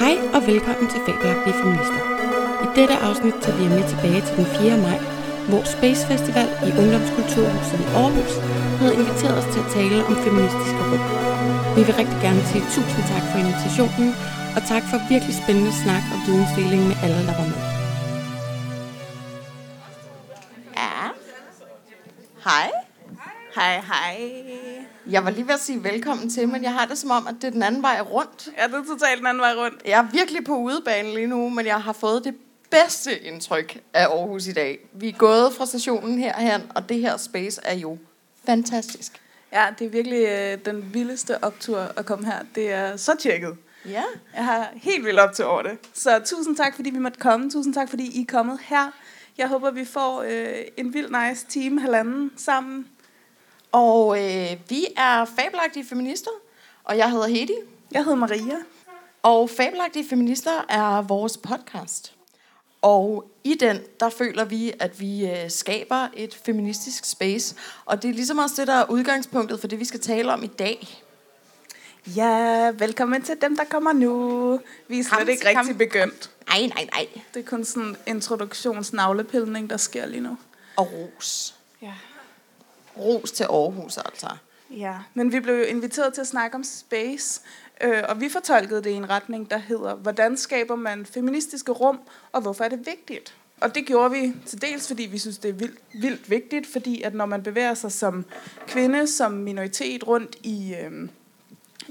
Hej og velkommen til Fabelagtige Feminister. I dette afsnit tager vi med tilbage til den 4. maj, hvor Space Festival i Ungdomskulturhuset i Aarhus havde inviteret os til at tale om feministiske rum. Vi vil rigtig gerne sige tusind tak for invitationen, og tak for virkelig spændende snak og vidensdeling med alle, der var med. Jeg var lige ved at sige velkommen til, men jeg har det som om, at det er den anden vej rundt. Ja, det er totalt den anden vej rundt. Jeg er virkelig på udebane lige nu, men jeg har fået det bedste indtryk af Aarhus i dag. Vi er gået fra stationen herhen, og det her space er jo fantastisk. Ja, det er virkelig øh, den vildeste optur at komme her. Det er så tjekket. Ja. Jeg har helt vildt op til over det. Så tusind tak, fordi vi måtte komme. Tusind tak, fordi I er kommet her. Jeg håber, vi får øh, en vild nice time, halvanden sammen. Og øh, vi er fabelagtige feminister, og jeg hedder Hedi. Jeg hedder Maria. Og Fabelagtige Feminister er vores podcast. Og i den, der føler vi, at vi øh, skaber et feministisk space. Og det er ligesom også det, der er udgangspunktet for det, vi skal tale om i dag. Ja, velkommen til dem, der kommer nu. Vi er slet Kom, ikke kom. rigtig begyndt. Nej, nej, nej. Det er kun sådan en introduktionsnavlepilning, der sker lige nu. Og ros. Ja. Ros til Aarhus, altså. Ja, men vi blev jo inviteret til at snakke om space, øh, og vi fortolkede det i en retning, der hedder, hvordan skaber man feministiske rum, og hvorfor er det vigtigt? Og det gjorde vi til dels, fordi vi synes, det er vildt, vildt vigtigt, fordi at når man bevæger sig som kvinde, som minoritet rundt i, øh,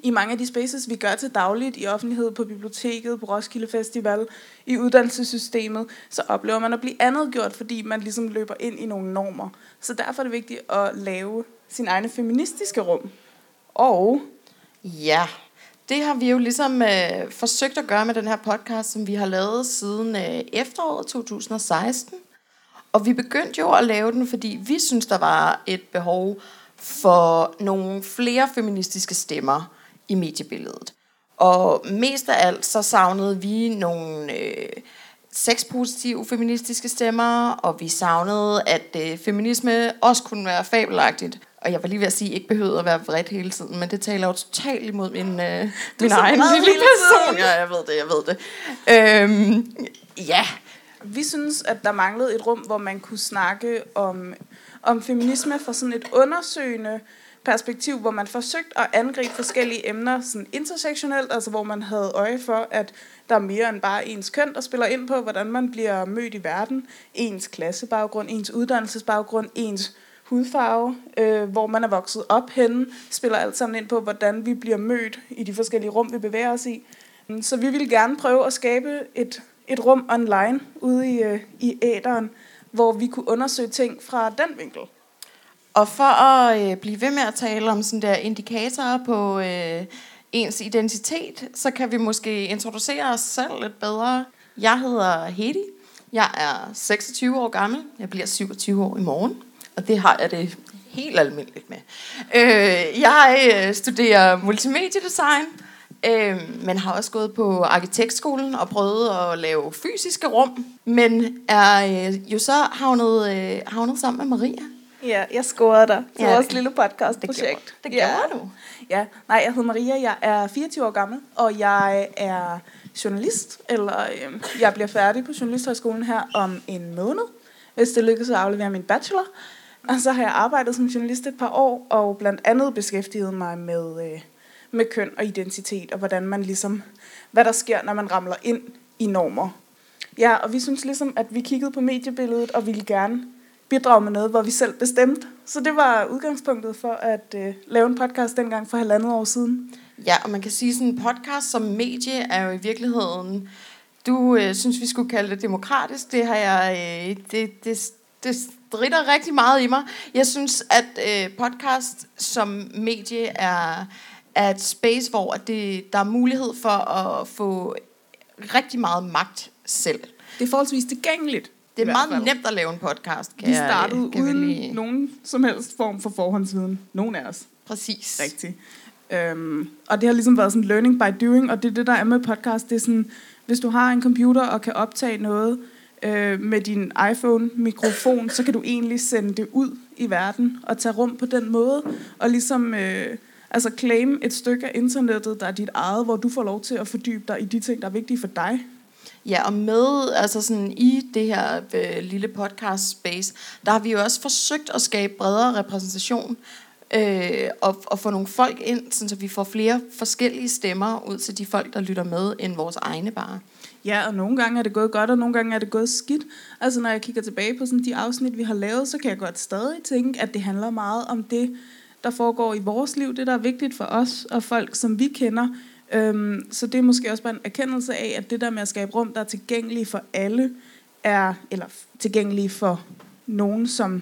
i mange af de spaces, vi gør til dagligt i offentlighed, på biblioteket, på Roskilde Festival, i uddannelsessystemet, så oplever man at blive andet gjort, fordi man ligesom løber ind i nogle normer. Så derfor er det vigtigt at lave sin egne feministiske rum. Og Ja, det har vi jo ligesom øh, forsøgt at gøre med den her podcast, som vi har lavet siden øh, efteråret 2016. Og vi begyndte jo at lave den, fordi vi synes, der var et behov for nogle flere feministiske stemmer i mediebilledet. Og mest af alt så savnede vi nogle øh, sexpositive feministiske stemmer, og vi savnede, at øh, feminisme også kunne være fabelagtigt. Og jeg var lige ved at sige, at ikke behøvede at være vredt hele tiden, men det taler jo totalt imod min, øh, min egen lille person. Ja, jeg ved det, jeg ved det. Øhm, ja, vi synes, at der manglede et rum, hvor man kunne snakke om, om feminisme fra sådan et undersøgende perspektiv, hvor man forsøgte at angribe forskellige emner sådan intersektionelt, altså hvor man havde øje for, at der er mere end bare ens køn, der spiller ind på, hvordan man bliver mødt i verden, ens klassebaggrund, ens uddannelsesbaggrund, ens hudfarve, øh, hvor man er vokset op henne, spiller alt sammen ind på, hvordan vi bliver mødt i de forskellige rum, vi bevæger os i. Så vi vil gerne prøve at skabe et, et rum online ude i, øh, i æderen, hvor vi kunne undersøge ting fra den vinkel. Og for at øh, blive ved med at tale om sådan der indikatorer på øh, ens identitet, så kan vi måske introducere os selv lidt bedre. Jeg hedder Hedi. Jeg er 26 år gammel. Jeg bliver 27 år i morgen. Og det har jeg det helt almindeligt med. Øh, jeg øh, studerer multimediedesign, øh, men har også gået på arkitektskolen og prøvet at lave fysiske rum, men er øh, jo så havnet, øh, havnet sammen med Maria. Ja, jeg scorede dig til Ja, vores det- lille Det gjorde, podcastprojekt. det ja. gjorde du. Ja, nej, jeg hedder Maria, jeg er 24 år gammel, og jeg er journalist, eller øh, jeg bliver færdig på Journalisthøjskolen her om en måned, hvis det lykkes at aflevere min bachelor. Og så har jeg arbejdet som journalist et par år, og blandt andet beskæftiget mig med, øh, med køn og identitet, og hvordan man ligesom, hvad der sker, når man ramler ind i normer. Ja, og vi synes ligesom, at vi kiggede på mediebilledet, og ville gerne bidrage med noget, hvor vi selv bestemte. Så det var udgangspunktet for at øh, lave en podcast dengang for halvandet år siden. Ja, og man kan sige, sådan en podcast som medie er jo i virkeligheden... Du øh, synes, vi skulle kalde det demokratisk. Det har jeg... Øh, det, det, det strider rigtig meget i mig. Jeg synes, at øh, podcast som medie er, er et space, hvor det, der er mulighed for at få rigtig meget magt selv. Det er forholdsvis tilgængeligt. Det er meget fald. nemt at lave en podcast, kan Vi jeg- startede kan vi uden lige- nogen som helst form for forhåndsviden. Nogen af os. Præcis. Rigtigt. Øhm, og det har ligesom været sådan learning by doing, og det er det, der er med podcast. Det er sådan, hvis du har en computer og kan optage noget, øh, med din iPhone-mikrofon, så kan du egentlig sende det ud i verden og tage rum på den måde, og ligesom øh, altså claim et stykke af internettet, der er dit eget, hvor du får lov til at fordybe dig i de ting, der er vigtige for dig. Ja, og med altså sådan i det her øh, lille podcast space, der har vi jo også forsøgt at skabe bredere repræsentation øh, og, og få nogle folk ind, sådan så vi får flere forskellige stemmer ud til de folk, der lytter med, end vores egne bare. Ja, og nogle gange er det gået godt, og nogle gange er det gået skidt. Altså når jeg kigger tilbage på sådan de afsnit, vi har lavet, så kan jeg godt stadig tænke, at det handler meget om det, der foregår i vores liv, det der er vigtigt for os og folk, som vi kender. Øhm, så det er måske også bare en erkendelse af, at det der med at skabe rum, der er tilgængelige for alle, er, eller tilgængelige for nogen, som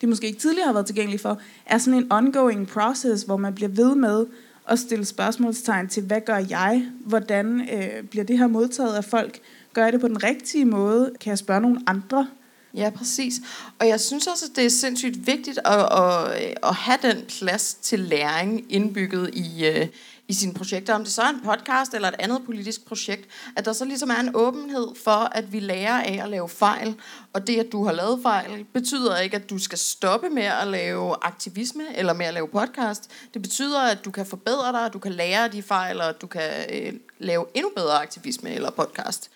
de måske ikke tidligere har været tilgængelige for, er sådan en ongoing process, hvor man bliver ved med at stille spørgsmålstegn til, hvad gør jeg? Hvordan øh, bliver det her modtaget af folk? Gør jeg det på den rigtige måde? Kan jeg spørge nogle andre? Ja, præcis. Og jeg synes også, at det er sindssygt vigtigt at, at, at have den plads til læring indbygget i, øh, i sine projekter, om det så er en podcast eller et andet politisk projekt, at der så ligesom er en åbenhed for, at vi lærer af at lave fejl, og det, at du har lavet fejl, betyder ikke, at du skal stoppe med at lave aktivisme eller med at lave podcast. Det betyder, at du kan forbedre dig, at du kan lære af de fejl, og at du kan øh, lave endnu bedre aktivisme eller podcast.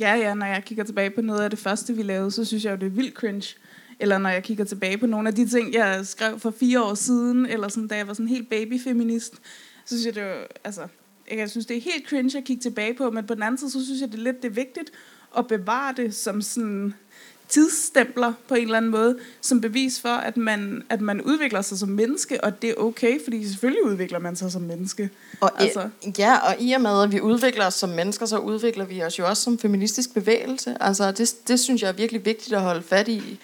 Ja, ja, når jeg kigger tilbage på noget af det første, vi lavede, så synes jeg jo, det er vildt cringe. Eller når jeg kigger tilbage på nogle af de ting, jeg skrev for fire år siden, eller sådan, da jeg var sådan helt babyfeminist, så synes jeg, det var, altså, jeg synes, det er helt cringe at kigge tilbage på, men på den anden side, så synes jeg, det er lidt det er vigtigt at bevare det som sådan tidsstempler på en eller anden måde, som bevis for, at man, at man udvikler sig som menneske, og det er okay, fordi selvfølgelig udvikler man sig som menneske. Og altså. Ja, og i og med, at vi udvikler os som mennesker, så udvikler vi os jo også som feministisk bevægelse. Altså, det, det synes jeg er virkelig vigtigt at holde fat i.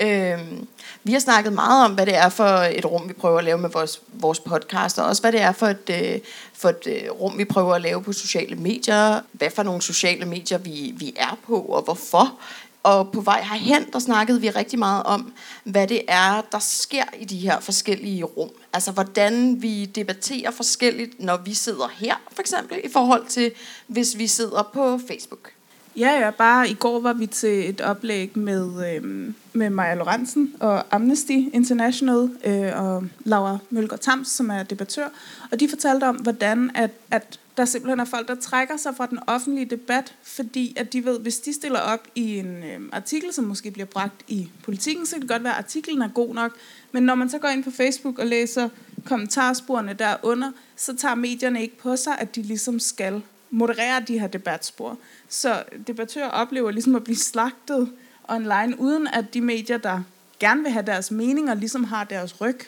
Øhm, vi har snakket meget om, hvad det er for et rum, vi prøver at lave med vores, vores podcast, og også hvad det er for et, øh, for et øh, rum, vi prøver at lave på sociale medier, hvad for nogle sociale medier vi, vi er på, og hvorfor. Og på vej herhen, der snakkede vi rigtig meget om, hvad det er, der sker i de her forskellige rum. Altså, hvordan vi debatterer forskelligt, når vi sidder her, for eksempel, i forhold til, hvis vi sidder på Facebook. Ja, ja, bare i går var vi til et oplæg med, øh, med Maja Lorentzen og Amnesty International øh, og Laura Mølger Tams, som er debattør. Og de fortalte om, hvordan at, at der simpelthen er folk, der trækker sig fra den offentlige debat, fordi at de ved, hvis de stiller op i en øh, artikel, som måske bliver bragt i politikken, så kan det godt være, at artiklen er god nok. Men når man så går ind på Facebook og læser kommentarsporene derunder, så tager medierne ikke på sig, at de ligesom skal moderere de her debatspor. Så debattører oplever ligesom at blive slagtet online, uden at de medier, der gerne vil have deres meninger, ligesom har deres ryg.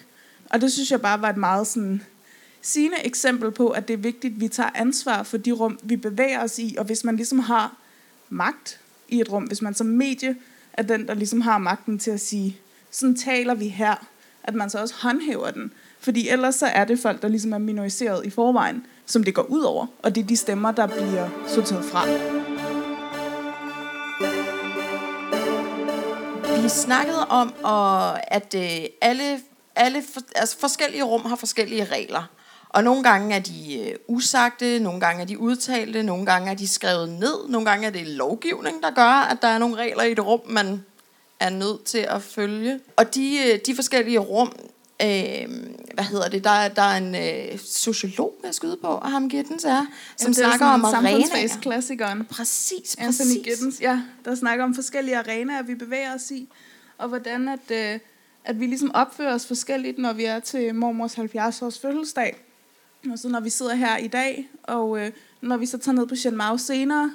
Og det synes jeg bare var et meget sådan sigende eksempel på, at det er vigtigt, at vi tager ansvar for de rum, vi bevæger os i. Og hvis man ligesom har magt i et rum, hvis man som medie er den, der ligesom har magten til at sige, sådan taler vi her, at man så også håndhæver den. Fordi ellers så er det folk, der ligesom er minoriseret i forvejen, som det går ud over. Og det er de stemmer, der bliver sorteret fra. Vi snakkede om, at øh, alle, alle altså forskellige rum har forskellige regler. Og nogle gange er de øh, usagte, nogle gange er de udtalte, nogle gange er de skrevet ned, nogle gange er det lovgivning, der gør, at der er nogle regler i et rum, man er nødt til at følge. Og de, øh, de forskellige rum, øh, hvad hedder det, der, der er en øh, sociolog, jeg skyde på, og ham Gittens er, som ja, snakker om arenaer. klassikeren Præcis, Anthony præcis. Giddens, ja, der snakker om forskellige arenaer, vi bevæger os i, og hvordan at, øh, at vi ligesom opfører os forskelligt, når vi er til mormors 70 års fødselsdag. Og så når vi sidder her i dag, og øh, når vi så tager ned på Shenmue senere,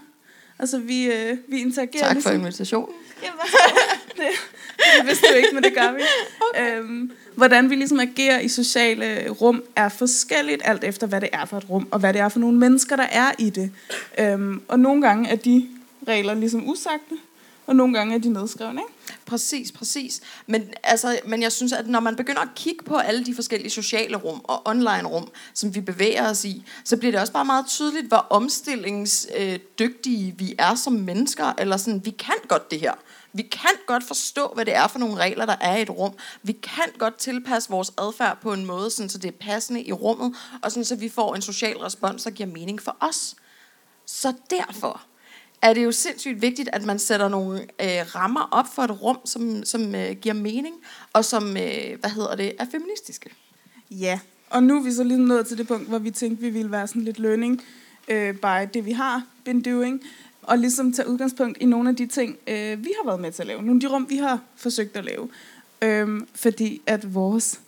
altså vi, øh, vi interagerer Tak ligesom... for invitationen. Det, det vidste du ikke, men det gør vi. Okay. Øhm, hvordan vi ligesom agerer i sociale rum er forskelligt, alt efter hvad det er for et rum, og hvad det er for nogle mennesker, der er i det. Øhm, og nogle gange er de regler ligesom usagte, og nogle gange er de nedskrevne, ikke? Præcis, præcis. Men, altså, men jeg synes, at når man begynder at kigge på alle de forskellige sociale rum og online rum, som vi bevæger os i, så bliver det også bare meget tydeligt, hvor omstillingsdygtige vi er som mennesker. Eller sådan, vi kan godt det her. Vi kan godt forstå, hvad det er for nogle regler, der er i et rum. Vi kan godt tilpasse vores adfærd på en måde, sådan, så det er passende i rummet, og sådan, så vi får en social respons, der giver mening for os. Så derfor er det jo sindssygt vigtigt, at man sætter nogle øh, rammer op for et rum, som, som øh, giver mening, og som, øh, hvad hedder det, er feministiske. Ja, og nu er vi så lige nået til det punkt, hvor vi tænkte, vi ville være sådan lidt learning øh, by det, vi har been doing, og ligesom tage udgangspunkt i nogle af de ting, øh, vi har været med til at lave. Nogle af de rum, vi har forsøgt at lave. Øh, fordi at vores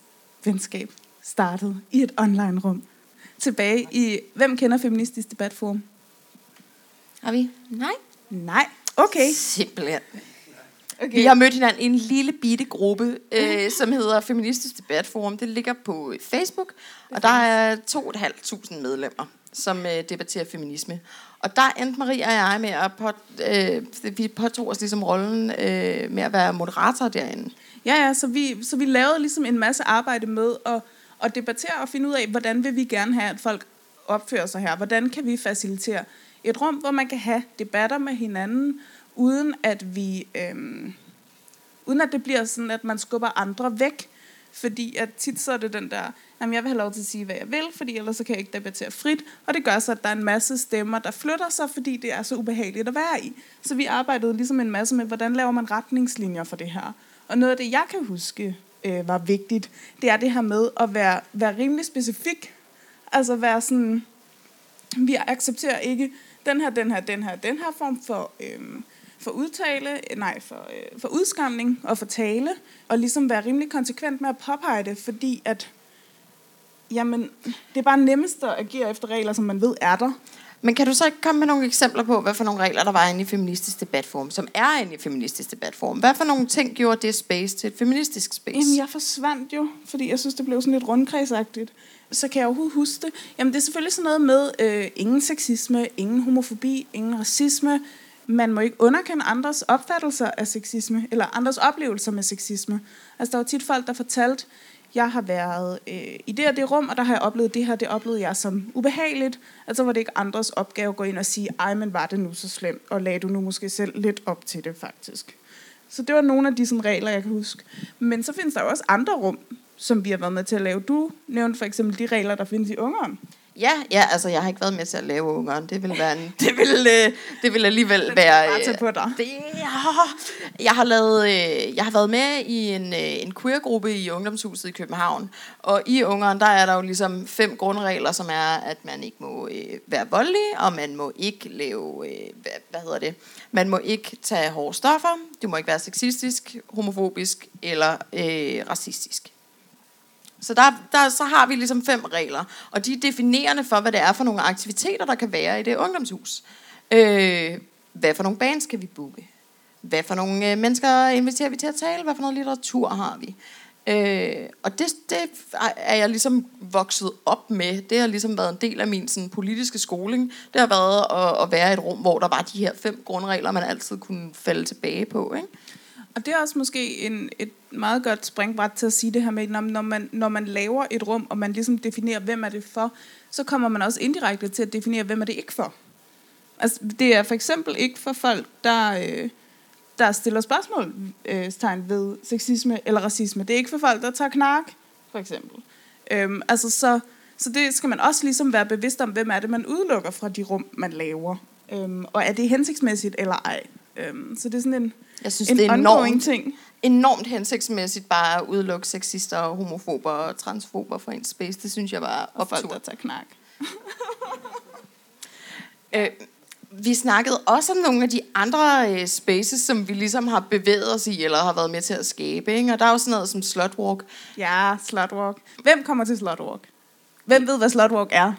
venskab startede i et online-rum. Tilbage i, hvem kender Feministisk Debatforum? Har vi? Nej. Nej. Okay. Simpelthen. okay. Vi har mødt hinanden i en lille bitte gruppe, øh, som hedder Feministisk Debatforum. Det ligger på Facebook, og der er 2.500 medlemmer, som øh, debatterer feminisme. Og der endte Maria og jeg med at på, øh, vi påtog os ligesom rollen øh, med at være moderator derinde. Ja, ja, så vi, så vi lavede ligesom en masse arbejde med at, at debattere og finde ud af, hvordan vil vi gerne have, at folk opfører sig her. Hvordan kan vi facilitere et rum, hvor man kan have debatter med hinanden, uden at vi, Øh, uden at det bliver sådan, at man skubber andre væk. Fordi at tit så er det den der, at jeg vil have lov til at sige, hvad jeg vil, fordi ellers så kan jeg ikke debattere frit. Og det gør så, at der er en masse stemmer, der flytter sig, fordi det er så ubehageligt at være i. Så vi arbejdede ligesom en masse med, hvordan laver man retningslinjer for det her. Og noget af det, jeg kan huske øh, var vigtigt, det er det her med at være, være rimelig specifik. Altså være sådan, vi accepterer ikke den her, den her, den her, den her form for, Øh, for udtale, øh, nej, for, øh, for udskamning og for tale, og ligesom være rimelig konsekvent med at påpege det, fordi at, jamen, det er bare nemmest at agere efter regler, som man ved er der. Men kan du så ikke komme med nogle eksempler på, hvad for nogle regler, der var inde i Feministisk Debatforum, som er inde i Feministisk Debatforum? Hvad for nogle ting gjorde det space til et feministisk space? Jamen, jeg forsvandt jo, fordi jeg synes, det blev sådan lidt rundkredsagtigt. Så kan jeg overhovedet huske det. Jamen, det er selvfølgelig sådan noget med øh, ingen sexisme, ingen homofobi, ingen racisme. Man må ikke underkende andres opfattelser af sexisme, eller andres oplevelser med sexisme. Altså, der var tit folk, der fortalte, jeg har været øh, i det og det rum, og der har jeg oplevet det her, det oplevede jeg som ubehageligt. Altså var det ikke andres opgave at gå ind og sige, ej, men var det nu så slemt, og lagde du nu måske selv lidt op til det faktisk. Så det var nogle af de sådan, regler, jeg kan huske. Men så findes der jo også andre rum, som vi har været med til at lave. Du nævnte for eksempel de regler, der findes i Ungeren. Ja, ja, altså jeg har ikke været med til at lave ungeren. Det vil være en, det vil, øh, det vil alligevel være. bare tage på dig. Det, ja, jeg har lavet, øh, jeg har været med i en, øh, en queer-gruppe i ungdomshuset i København. Og i ungeren, der er der jo ligesom fem grundregler, som er, at man ikke må øh, være voldelig, og man må ikke lave, øh, hvad, hvad hedder det, man må ikke tage hårde stoffer, du må ikke være sexistisk, homofobisk eller øh, racistisk. Så der, der, så har vi ligesom fem regler, og de er definerende for, hvad det er for nogle aktiviteter, der kan være i det ungdomshus. Øh, hvad for nogle bands skal vi booke? Hvad for nogle øh, mennesker inviterer vi til at tale? Hvad for noget litteratur har vi? Øh, og det, det er jeg ligesom vokset op med. Det har ligesom været en del af min sådan, politiske skoling. Det har været at, at være i et rum, hvor der var de her fem grundregler, man altid kunne falde tilbage på. Ikke? Og det er også måske en, et meget godt springbræt til at sige det her med, når, når, man, når man laver et rum, og man ligesom definerer, hvem er det for, så kommer man også indirekte til at definere, hvem er det ikke for. Altså, det er for eksempel ikke for folk, der, øh, der stiller spørgsmålstegn øh, ved sexisme eller racisme. Det er ikke for folk, der tager knark, for eksempel. Øhm, altså, så, så det skal man også ligesom være bevidst om, hvem er det, man udelukker fra de rum, man laver. Øhm, og er det hensigtsmæssigt eller ej? Øhm, så det er sådan en, Jeg synes, en det er enormt, ting. enormt hensigtsmæssigt bare at udelukke sexister og homofober og transfober fra en space. Det synes jeg var Og folk, optur. der tager knark. Øh, vi snakkede også om nogle af de andre øh, spaces, som vi ligesom har bevæget os i, eller har været med til at skabe. Ikke? Og der er jo sådan noget som Slutwalk. Ja, slutwalk. Hvem kommer til slutwalk? Hvem ved, hvad slutwalk er?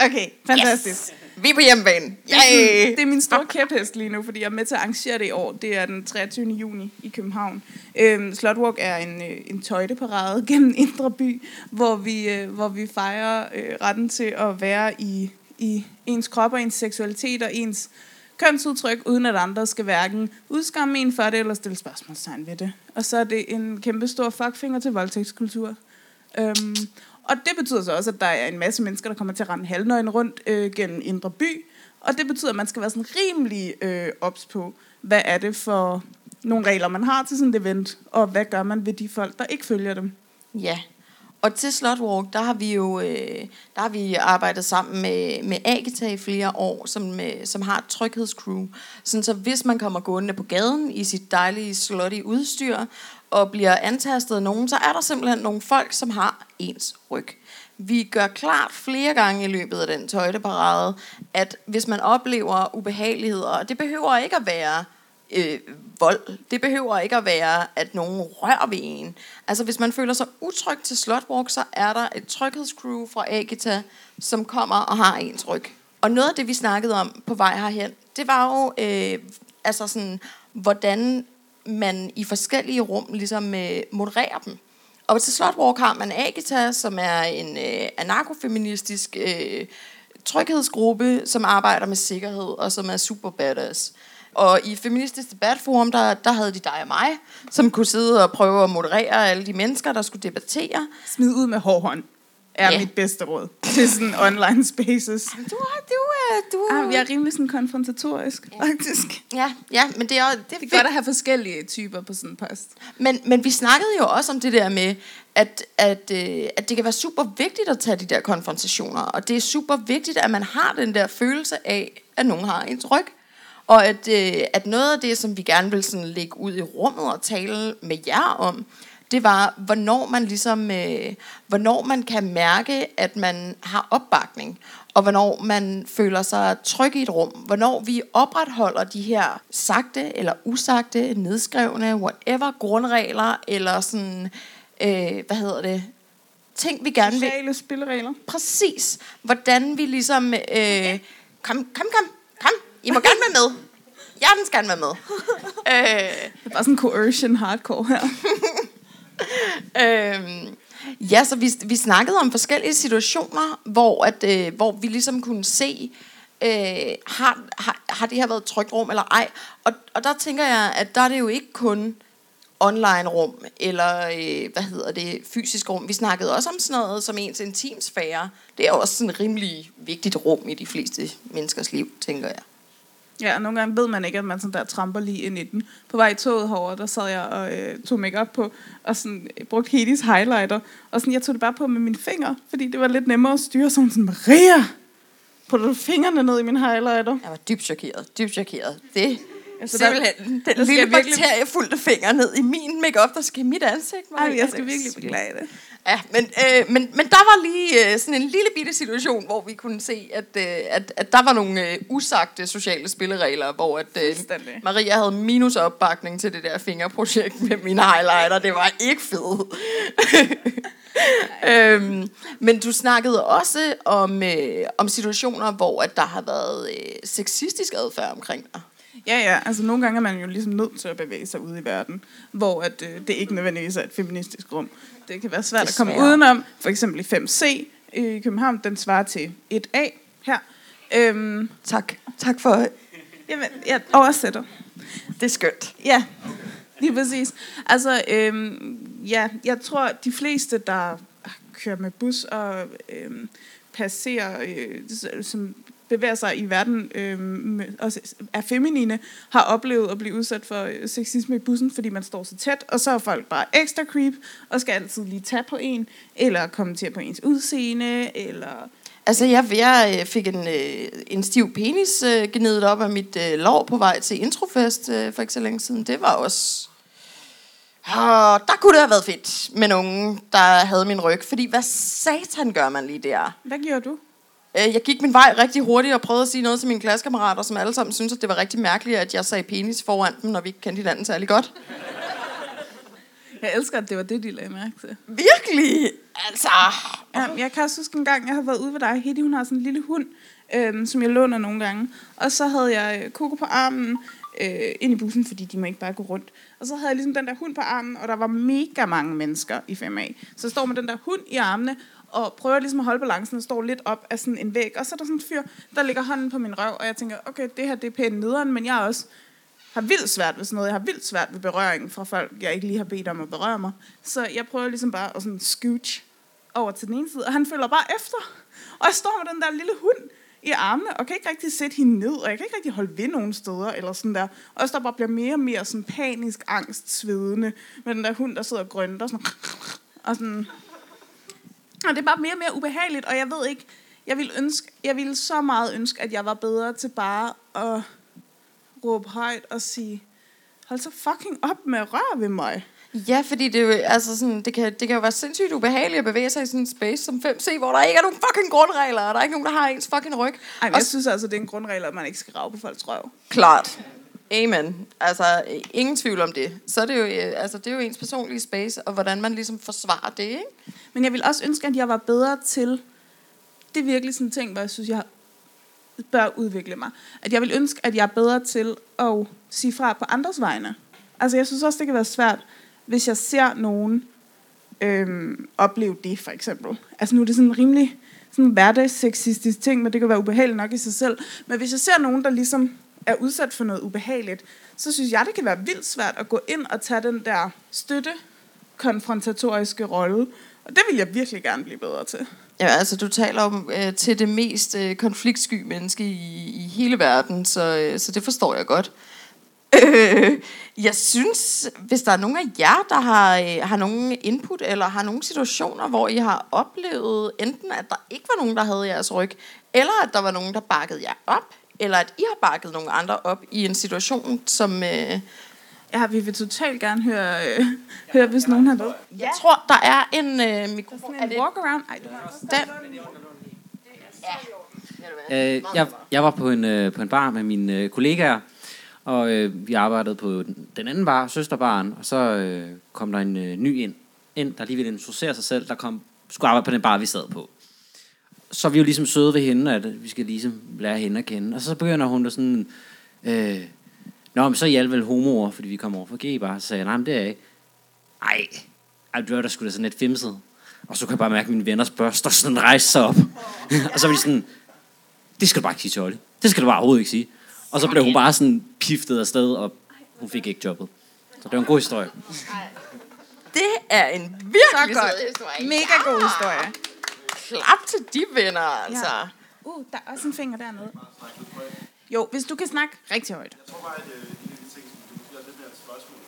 Okay, fantastisk. Yes. Vi er på hjemmebane. Det er, Yay! det er min store kæphest lige nu, fordi jeg er med til at arrangere det i år. Det er den 23. juni i København. Øhm, Slotwalk er en, øh, en tøjteparade gennem Indre By, hvor vi, øh, hvor vi fejrer øh, retten til at være i, i ens krop og ens seksualitet og ens kønsudtryk, uden at andre skal hverken udskamme en for det eller stille spørgsmålstegn ved det. Og så er det en kæmpe stor fuckfinger til voldtægtskultur. Øhm, og det betyder så også, at der er en masse mennesker, der kommer til at rende halvnøgen rundt øh, gennem Indre By. Og det betyder, at man skal være sådan rimelig øh, ops på, hvad er det for nogle regler, man har til sådan et event, og hvad gør man ved de folk, der ikke følger dem. Ja, Og til Slotwalk, der har vi jo øh, der har vi arbejdet sammen med, med Agita i flere år, som, øh, som har et tryghedscrew. Sådan så hvis man kommer gående på gaden i sit dejlige slotty udstyr, og bliver antastet af nogen, så er der simpelthen nogle folk, som har ens ryg. Vi gør klart flere gange i løbet af den tøjteparade, at hvis man oplever ubehageligheder, og det behøver ikke at være øh, vold. Det behøver ikke at være, at nogen rører ved en. Altså, hvis man føler sig utryg til Slotwalk, så er der et tryghedscrew fra Agita, som kommer og har ens ryg. Og noget af det, vi snakkede om på vej herhen, det var jo, øh, altså sådan, hvordan man i forskellige rum ligesom øh, modererer dem. Og til Slotwalk har man Agita, som er en øh, anarkofeministisk øh, tryghedsgruppe, som arbejder med sikkerhed, og som er super badass. Og i Feministisk Debatforum, der, der havde de dig og mig, som kunne sidde og prøve at moderere alle de mennesker, der skulle debattere. Smid ud med hård er Ja. mit bedste råd til sådan online spaces. Du, er- du, er- du, Ah, jeg er rimelig sådan konfrontatorisk, faktisk. ja, ja, men det er, det er, Det er godt at have forskellige typer på sådan en post. Men, men vi snakkede jo også om det der med, at, at, øh, at det kan være super vigtigt at tage de der konfrontationer, og det er super vigtigt, at man har den der følelse af, at nogen har ens ryg. Og at, øh, at noget af det, som vi gerne vil sådan lægge ud i rummet og tale med jer om, det var, hvornår man ligesom, øh, hvornår man kan mærke, at man har opbakning, og hvornår man føler sig tryg i et rum, hvornår vi opretholder de her sagte eller usagte, nedskrevne, whatever, grundregler, eller sådan, øh, hvad hedder det, ting vi gerne vil, Sociale spilleregler. præcis, hvordan vi ligesom, øh, kom, kom, kom, kom, I må gerne være med. Jeg den skal være med. øh, Det bare sådan coercion hardcore her. Øhm, ja, så vi, vi snakkede om forskellige situationer, hvor, at, øh, hvor vi ligesom kunne se, øh, har, har, har det her været et trygt rum eller ej. Og, og der tænker jeg, at der er det jo ikke kun online rum, eller øh, hvad hedder det, fysisk rum. Vi snakkede også om sådan noget som ens intimsfære. Det er jo også sådan et rimelig vigtigt rum i de fleste menneskers liv, tænker jeg. Ja, og nogle gange ved man ikke, at man sådan der tramper lige ind i den. På vej i toget herover, der sad jeg og øh, tog makeup på, og sådan, øh, brugte Hedis highlighter. Og sådan, jeg tog det bare på med mine fingre, fordi det var lidt nemmere at styre. Sådan, sådan Maria, putter du fingrene ned i min highlighter? Jeg var dybt chokeret, dybt chokeret. Det Altså, altså, der- simpelthen, den der lille virkelig- bakterie fulgte finger ned i min makeup, der skal i mit ansigt. Maria. Ej, jeg skal virkelig så- beklage det. Ja, men, øh, men, men der var lige øh, sådan en lille bitte situation, hvor vi kunne se, at, øh, at, at der var nogle øh, usagte sociale spilleregler, hvor at, øh. Maria havde minus opbakning til det der fingerprojekt med mine highlighter. Det var ikke fedt. øhm, men du snakkede også om, øh, om situationer, hvor at der har været øh, sexistisk adfærd omkring dig. Ja, ja, altså nogle gange er man jo ligesom nødt til at bevæge sig ud i verden, hvor at, øh, det ikke nødvendigvis er et feministisk rum. Det kan være svært at komme Desværre. udenom. For eksempel i 5C i København, den svarer til 1A her. Øhm, Tak. Tak for jamen, jeg oversætter. det er skønt. Ja, lige præcis. Altså, øhm, ja, jeg tror, de fleste, der kører med bus og øhm, passerer, øh, som bevæger sig i verden øhm, og er feminine, har oplevet at blive udsat for øh, sexisme i bussen, fordi man står så tæt, og så er folk bare ekstra creep, og skal altid lige tage på en, eller kommentere på ens udseende, eller... Altså, jeg, jeg øh, fik en, øh, en stiv penis øh, gnedet op af mit øh, lår på vej til introfest øh, for ikke så længe siden. Det var også... Og der kunne det have været fedt med nogen, der havde min ryg. Fordi hvad satan gør man lige der? Hvad gjorde du? Øh, Jeg gik min vej rigtig hurtigt og prøvede at sige noget til mine klassekammerater, som alle sammen syntes, at det var rigtig mærkeligt, at jeg sagde penis foran dem, når vi ikke kendte hinanden særlig godt. Jeg elsker, at det var det, de lagde mærke til. Virkelig! Altså... Ja, jeg kan også huske en gang, jeg har været ude ved dig. Hedi, hun har sådan en lille hund, øhm, som jeg låner nogle gange. Og så havde jeg øh, Coco på armen øh, ind i bussen, fordi de må ikke bare gå rundt. Og så havde jeg ligesom den der hund på armen, og der var mega mange mennesker i 5A. Så jeg står med den der hund i armene, og prøver ligesom at holde balancen og står lidt op af sådan en væg. Og så er der sådan en fyr, der ligger hånden på min røv, og jeg tænker, okay, det her det er pænt nederen, men jeg er også har vildt svært ved sådan noget. Jeg har vildt svært ved berøring fra folk, jeg ikke lige har bedt om at berøre mig. Så jeg prøver ligesom bare at sådan scooch over til den ene side, og han følger bare efter. Og jeg står med den der lille hund i armene, og kan ikke rigtig sætte hende ned, og jeg kan ikke rigtig holde ved nogen steder, eller sådan der. Og jeg står bare og bliver mere og mere sådan panisk, angst, svedende, med den der hund, der sidder og grønter, sådan, og sådan, og det er bare mere og mere ubehageligt, og jeg ved ikke, jeg ville, ønske, jeg ville så meget ønske, at jeg var bedre til bare at råbe højt og sige, hold så fucking op med at røre ved mig. Ja, fordi det, er jo, altså sådan, det, kan, det kan jo være sindssygt ubehageligt at bevæge sig i sådan en space som 5C, hvor der ikke er nogen fucking grundregler, og der er ikke nogen, der har ens fucking ryg. Ej, jeg synes altså, det er en grundregel, at man ikke skal rave på folks røv. Klart. Amen. Altså, ingen tvivl om det. Så er det jo, øh, altså, det er jo ens personlige space, og hvordan man ligesom forsvarer det, ikke? Men jeg vil også ønske, at jeg var bedre til... Det er virkelig sådan en ting, hvor jeg synes, jeg bør udvikle mig. At jeg vil ønske, at jeg er bedre til at sige fra på andres vegne. Altså, jeg synes også, det kan være svært, hvis jeg ser nogen øhm, opleve det, for eksempel. Altså, nu er det sådan en rimelig sådan hverdagsseksistisk ting, men det kan være ubehageligt nok i sig selv. Men hvis jeg ser nogen, der ligesom er udsat for noget ubehageligt, så synes jeg, det kan være vildt svært at gå ind og tage den der støtte konfrontatoriske rolle. Og det vil jeg virkelig gerne blive bedre til. Ja, altså du taler om øh, til det mest øh, konfliktsky menneske i, i hele verden, så, øh, så det forstår jeg godt. Øh, jeg synes, hvis der er nogen af jer, der har, øh, har nogen input, eller har nogle situationer, hvor I har oplevet enten, at der ikke var nogen, der havde jeres ryg, eller at der var nogen, der bakkede jer op, eller at I har bakket nogle andre op i en situation, som... Øh, Ja, vi vil totalt gerne høre, øh, høre hvis nogen har det. jeg tror, der er en øh, mikrofon. Sådan en walk around. Ej, det var også Den? Øh, jeg, jeg var på en, øh, på en bar med mine øh, kollegaer, og øh, vi arbejdede på den, den anden bar, søsterbaren, og så øh, kom der en øh, ny ind, ind, der lige ville introducere sig selv, der kom, skulle arbejde på den bar, vi sad på. Så er vi jo ligesom søde ved hende, at vi skal ligesom lære hende at kende. Og så begynder hun da sådan, øh, Nå, men så er I alle vel homoer, fordi vi kommer over fra G-bar. Så sagde jeg, nej, men det er jeg ikke. Ej, ej du er da sgu da sådan lidt femset. Og så kan jeg bare mærke, at mine venners børster sådan rejse sig op. og så var de sådan, det skal du bare ikke sige til Olli. Det skal du bare overhovedet ikke sige. Og så blev hun bare sådan piftet afsted, og hun fik ikke jobbet. Så det var en god historie. Det er en virkelig sød historie. Mega god historie. Klap til de venner, altså. Ja. Uh, der er også en finger dernede. Jo, hvis du kan snakke rigtig højt. Jeg tror bare, at øh, en af de ting, som du måske er lidt mere et spørgsmål,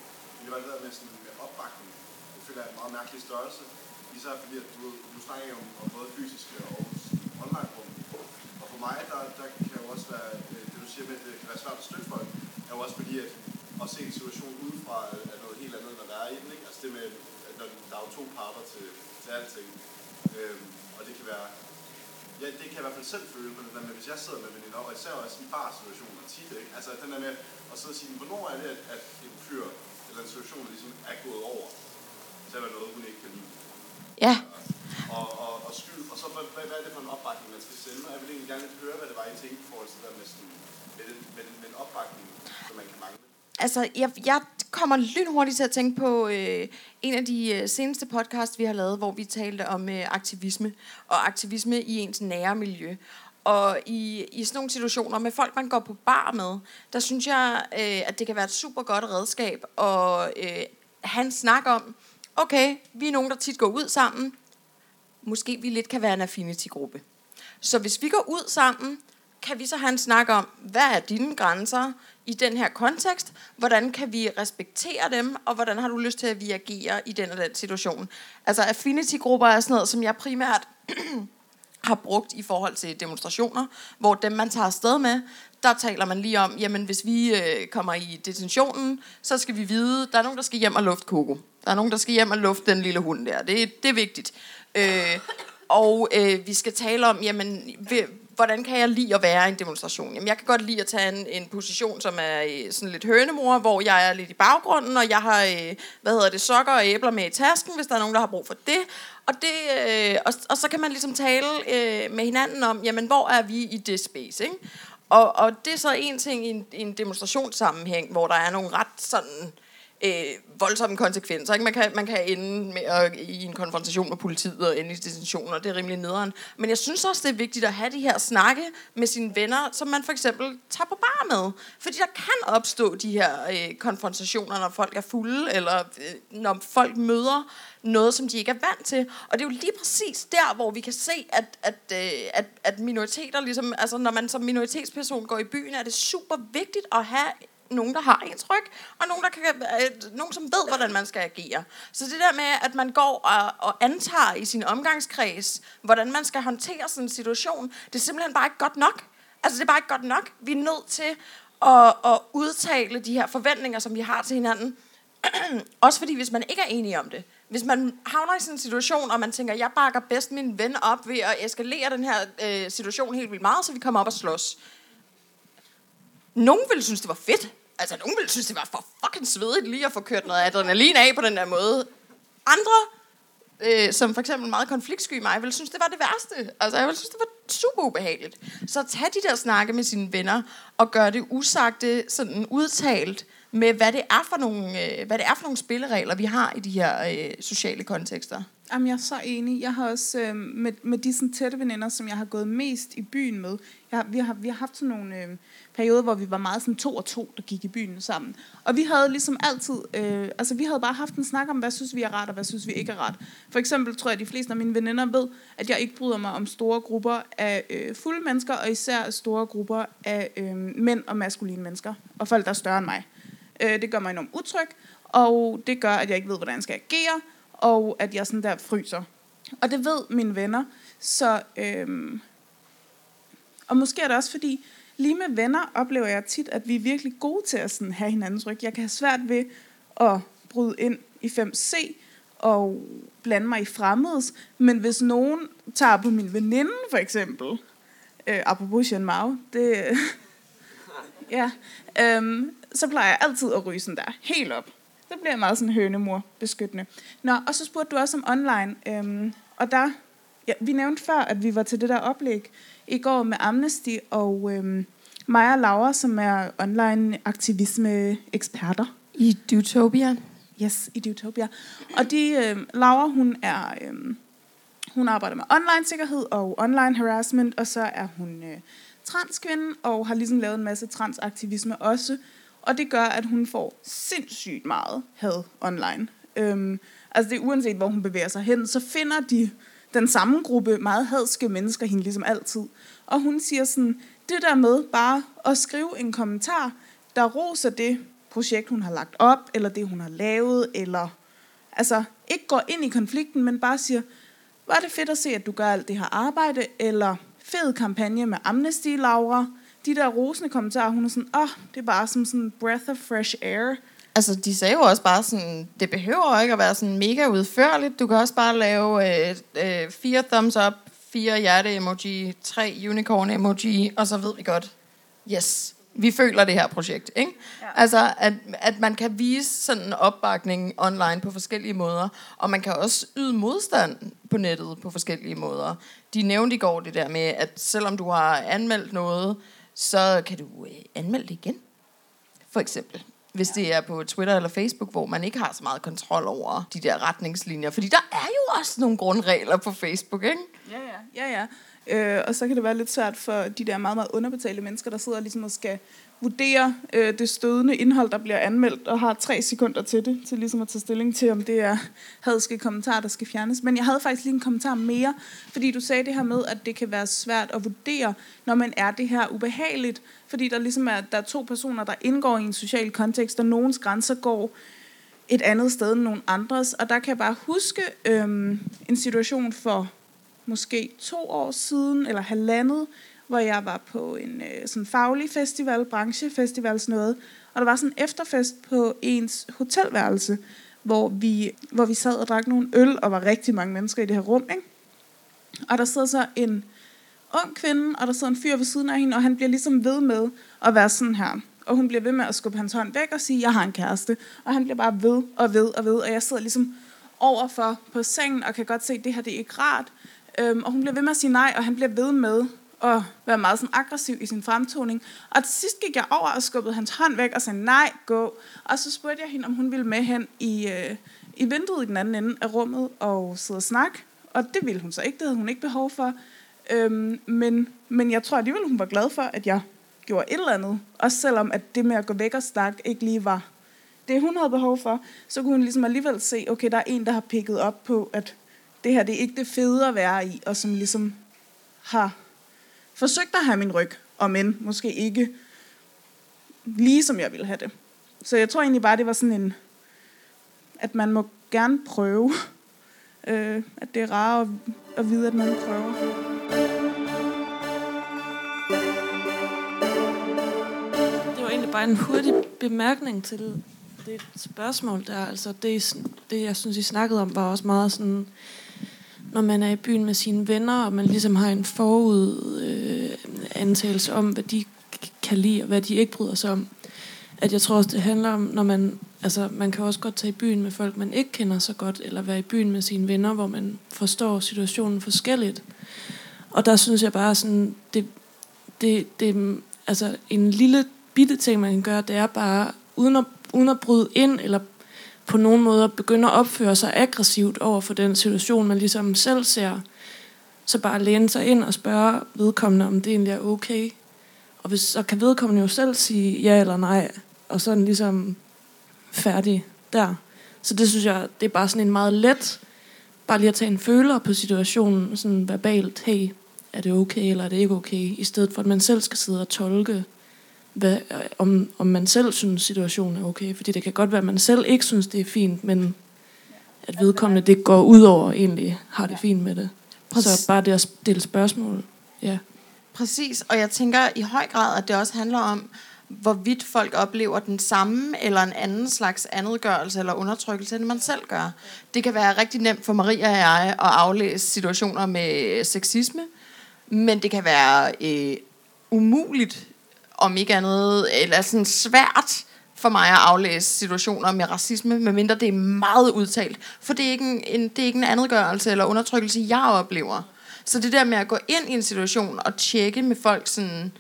det var det der med sådan med opbakning. Det føler jeg er en meget mærkelig størrelse. Især fordi, at du, du snakker jo om, om både fysiske og online rum. Og for mig, der, der kan jo også være, øh, det du siger med, at det kan være svært at støtte folk, er jo også fordi, at at se en situation udefra er er noget helt andet, end der er i den. Ikke? Altså det med, at når, der er jo to parter til, til alting. Øhm, og det kan være, Ja, det kan jeg i hvert fald selv føle, men, men hvis jeg sidder med veninder, og især også i barsituationer tit, ikke? Altså den der med at sidde og sige, hvornår er det, at, at en fyr eller en situation ligesom er gået over, så er der noget, hun ikke kan lide. Ja, Og, og, og skyld, og så hvad, hvad er det for en opbakning, man skal sende? Og jeg vil egentlig gerne høre, hvad det var, I tænkte i forhold til det der med, sådan, med, den, med, den, med en opbakning, som man kan mangle. altså jeg, jeg kommer lynhurtigt til at tænke på øh, en af de øh, seneste podcasts, vi har lavet, hvor vi talte om øh, aktivisme, og aktivisme i ens nære miljø. Og i, i sådan nogle situationer med folk, man går på bar med, der synes jeg, øh, at det kan være et super godt redskab at øh, have en snak om, okay, vi er nogen, der tit går ud sammen, måske vi lidt kan være en affinity-gruppe. Så hvis vi går ud sammen, kan vi så have en snak om, hvad er dine grænser i den her kontekst? Hvordan kan vi respektere dem? Og hvordan har du lyst til, at vi agerer i den og den situation? Altså affinity-grupper er sådan noget, som jeg primært har brugt i forhold til demonstrationer, hvor dem, man tager afsted med, der taler man lige om, jamen hvis vi øh, kommer i detentionen, så skal vi vide, der er nogen, der skal hjem og lufte koko. Der er nogen, der skal hjem og lufte den lille hund der. Det, det er vigtigt. Øh, og øh, vi skal tale om, jamen, ved, hvordan kan jeg lide at være i en demonstration? Jamen, jeg kan godt lide at tage en, en position, som er øh, sådan lidt hønemor, hvor jeg er lidt i baggrunden, og jeg har, øh, hvad hedder det, sokker og æbler med i tasken, hvis der er nogen, der har brug for det. Og, det, øh, og, og så kan man ligesom tale øh, med hinanden om, jamen, hvor er vi i det space, ikke? Og, og det er så en ting i en, i en demonstrationssammenhæng, hvor der er nogle ret sådan øh, voldsomme konsekvenser. Ikke? Man, kan, man kan ende med at, i en konfrontation med politiet og ende i detention, og det er rimelig nederen. Men jeg synes også, det er vigtigt at have de her snakke med sine venner, som man for eksempel tager på bar med. Fordi der kan opstå de her øh, konfrontationer, når folk er fulde, eller øh, når folk møder noget, som de ikke er vant til. Og det er jo lige præcis der, hvor vi kan se, at, at, øh, at, at minoriteter, ligesom, altså når man som minoritetsperson går i byen, er det super vigtigt at have nogen, der har ens ryg, og nogen, der kan, øh, nogen, som ved, hvordan man skal agere. Så det der med, at man går og, og antager i sin omgangskreds, hvordan man skal håndtere sådan en situation, det er simpelthen bare ikke godt nok. Altså, det er bare ikke godt nok. Vi er nødt til at, at udtale de her forventninger, som vi har til hinanden. Også fordi, hvis man ikke er enige om det, hvis man havner i sådan en situation, og man tænker, jeg bakker bedst min ven op ved at eskalere den her øh, situation helt vildt meget, så vi kommer op og slås. Nogen ville synes, det var fedt. Altså, nogen ville synes, det var for fucking svedigt lige at få kørt noget adrenalin af på den der måde. Andre, øh, som for eksempel meget konfliktsky mig, ville synes, det var det værste. Altså, jeg ville synes, det var super ubehageligt. Så tag de der snakke med sine venner, og gør det usagte, sådan udtalt, med hvad det er for nogle, øh, hvad det er for nogle spilleregler, vi har i de her øh, sociale kontekster. Jamen, jeg er så enig. Jeg har også øh, med, med de sådan, tætte veninder, som jeg har gået mest i byen med. Jeg vi, har, vi har haft sådan nogle øh, perioder, hvor vi var meget sådan to og to, der gik i byen sammen. Og vi havde ligesom altid, øh, altså vi havde bare haft en snak om, hvad synes vi er rart, og hvad synes vi ikke er rart. For eksempel tror jeg, at de fleste af mine veninder ved, at jeg ikke bryder mig om store grupper af øh, fulde mennesker, og især store grupper af øh, mænd og maskuline mennesker, og folk, der er større end mig. Øh, det gør mig enormt utryg, og det gør, at jeg ikke ved, hvordan jeg skal agere, og at jeg sådan der fryser. Og det ved mine venner, så... Øhm, og måske er det også fordi, lige med venner oplever jeg tit, at vi er virkelig gode til at sådan have hinandens ryg. Jeg kan have svært ved at bryde ind i 5C og blande mig i fremmedes, men hvis nogen tager på min veninde for eksempel, øh, apropos Jean Mao, det, ja, øhm, så plejer jeg altid at ryge sådan der, helt op. Så bliver meget sådan hønemor beskyttende. Nå, og så spurgte du også om online, øhm, og der, ja, vi nævnte før, at vi var til det der oplæg i går med Amnesty, og øhm, og Laura, som er online aktivisme-eksperter. I Dutopia? Yes, i Dutopia. Og de, øh, Laura, hun er, øh, hun arbejder med online-sikkerhed og online harassment, og så er hun øh, transkvinde, og har ligesom lavet en masse transaktivisme også. Og det gør, at hun får sindssygt meget had online. Øhm, altså det er uanset, hvor hun bevæger sig hen, så finder de den samme gruppe meget hadske mennesker hende ligesom altid. Og hun siger sådan, det der med bare at skrive en kommentar, der roser det projekt, hun har lagt op, eller det, hun har lavet, eller altså ikke går ind i konflikten, men bare siger, var det fedt at se, at du gør alt det her arbejde, eller fed kampagne med Amnesty, Laura. De der rosende kommentarer, hun er sådan, åh, oh, det er bare som sådan breath of fresh air. Altså, de sagde jo også bare sådan, det behøver ikke at være sådan mega udførligt. Du kan også bare lave øh, øh, fire thumbs up, fire hjerte-emoji, tre unicorn-emoji, og så ved vi godt, yes, vi føler det her projekt. Ikke? Ja. Altså, at, at man kan vise sådan en opbakning online på forskellige måder, og man kan også yde modstand på nettet på forskellige måder. De nævnte i går det der med, at selvom du har anmeldt noget, så kan du øh, anmelde det igen. For eksempel. Hvis det er på Twitter eller Facebook, hvor man ikke har så meget kontrol over de der retningslinjer. Fordi der er jo også nogle grundregler på Facebook, ikke? Ja, ja. ja, ja. Øh, og så kan det være lidt svært for de der meget, meget underbetalte mennesker, der sidder ligesom og skal vurdere øh, det stødende indhold, der bliver anmeldt, og har tre sekunder til det, til ligesom at tage stilling til, om det er hadske kommentarer, der skal fjernes. Men jeg havde faktisk lige en kommentar mere, fordi du sagde det her med, at det kan være svært at vurdere, når man er det her ubehageligt, fordi der ligesom er, der er to personer, der indgår i en social kontekst, og nogens grænser går et andet sted end nogen andres. Og der kan jeg bare huske øh, en situation for måske to år siden, eller halvandet, hvor jeg var på en øh, sådan faglig festival, branchefestival, sådan noget. Og der var sådan en efterfest på ens hotelværelse, hvor vi, hvor vi sad og drak nogle øl, og var rigtig mange mennesker i det her rum. Ikke? Og der sidder så en ung kvinde, og der sidder en fyr ved siden af hende, og han bliver ligesom ved med at være sådan her. Og hun bliver ved med at skubbe hans hånd væk og sige, jeg har en kæreste. Og han bliver bare ved og ved og ved, og jeg sidder ligesom overfor på sengen, og kan godt se, at det her det er ikke rart. Øhm, og hun bliver ved med at sige nej, og han bliver ved med at være meget sådan aggressiv i sin fremtoning. Og til sidst gik jeg over og skubbede hans hånd væk og sagde, nej, gå. Og så spurgte jeg hende, om hun ville med hen i, øh, i vinduet i den anden ende af rummet og sidde og snakke. Og det ville hun så ikke, det havde hun ikke behov for. Øhm, men, men jeg tror alligevel, hun var glad for, at jeg gjorde et eller andet. Også selvom at det med at gå væk og snakke ikke lige var det, hun havde behov for, så kunne hun ligesom alligevel se, okay, der er en, der har pikket op på, at det her det er ikke det fede at være i, og som ligesom har forsøgte at have min ryg, og men måske ikke lige som jeg ville have det. Så jeg tror egentlig bare, det var sådan en, at man må gerne prøve. Øh, at det er rart at, at vide, at man prøver. Det var egentlig bare en hurtig bemærkning til det spørgsmål der. Altså det, det, jeg synes, I snakkede om, var også meget sådan, når man er i byen med sine venner, og man ligesom har en forud øh, antagelse om, hvad de kan lide, og hvad de ikke bryder sig om. At jeg tror også, det handler om, når man, altså man kan også godt tage i byen med folk, man ikke kender så godt, eller være i byen med sine venner, hvor man forstår situationen forskelligt. Og der synes jeg bare sådan, det, det, det, altså en lille bitte ting, man kan gøre, det er bare, uden at, uden at bryde ind, eller på nogen måde begynde at opføre sig aggressivt over for den situation, man ligesom selv ser, så bare læne sig ind og spørge vedkommende, om det egentlig er okay. Og hvis, så kan vedkommende jo selv sige ja eller nej, og så den ligesom færdig der. Så det synes jeg, det er bare sådan en meget let, bare lige at tage en føler på situationen, sådan verbalt, hey, er det okay, eller er det ikke okay, i stedet for at man selv skal sidde og tolke, hvad, om, om man selv synes, situationen er okay. Fordi det kan godt være, at man selv ikke synes, det er fint, men at vedkommende det går ud over egentlig har det fint med det. Så bare det at stille spørgsmål. Ja. Præcis, og jeg tænker i høj grad, at det også handler om, hvorvidt folk oplever den samme eller en anden slags andetgørelse eller undertrykkelse, end man selv gør. Det kan være rigtig nemt for Maria og jeg at aflæse situationer med sexisme, men det kan være øh, umuligt, om ikke andet, eller sådan svært for mig at aflæse situationer med racisme, medmindre det er meget udtalt. For det er ikke en, en, det er ikke en andetgørelse eller undertrykkelse, jeg oplever. Så det der med at gå ind i en situation og tjekke med folk sådan,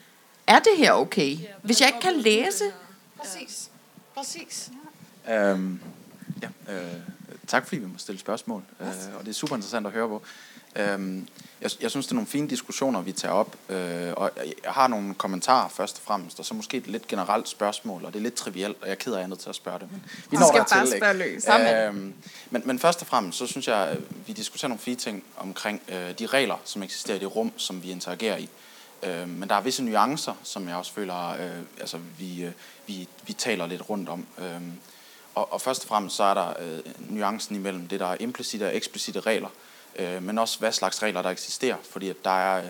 er det her okay? Hvis jeg ikke kan læse. Præcis. Præcis. Øhm, ja, øh, tak fordi vi må stille spørgsmål, øh, og det er super interessant at høre på. Øhm, jeg, jeg synes, det er nogle fine diskussioner, vi tager op, øh, og jeg har nogle kommentarer først og fremmest, og så måske et lidt generelt spørgsmål, og det er lidt trivielt, og jeg er ked af, at jeg er nødt til at spørge det, men vi når skal bare ikke? spørge løs. Øhm, men, men først og fremmest, så synes jeg, at vi diskuterer nogle fine ting omkring øh, de regler, som eksisterer i det rum, som vi interagerer i. Øh, men der er visse nuancer, som jeg også føler, øh, altså vi, øh, vi, vi taler lidt rundt om. Øh, og, og først og fremmest så er der øh, nuancen imellem det, der er implicite og eksplicite regler, øh, men også hvad slags regler, der eksisterer. Fordi at der er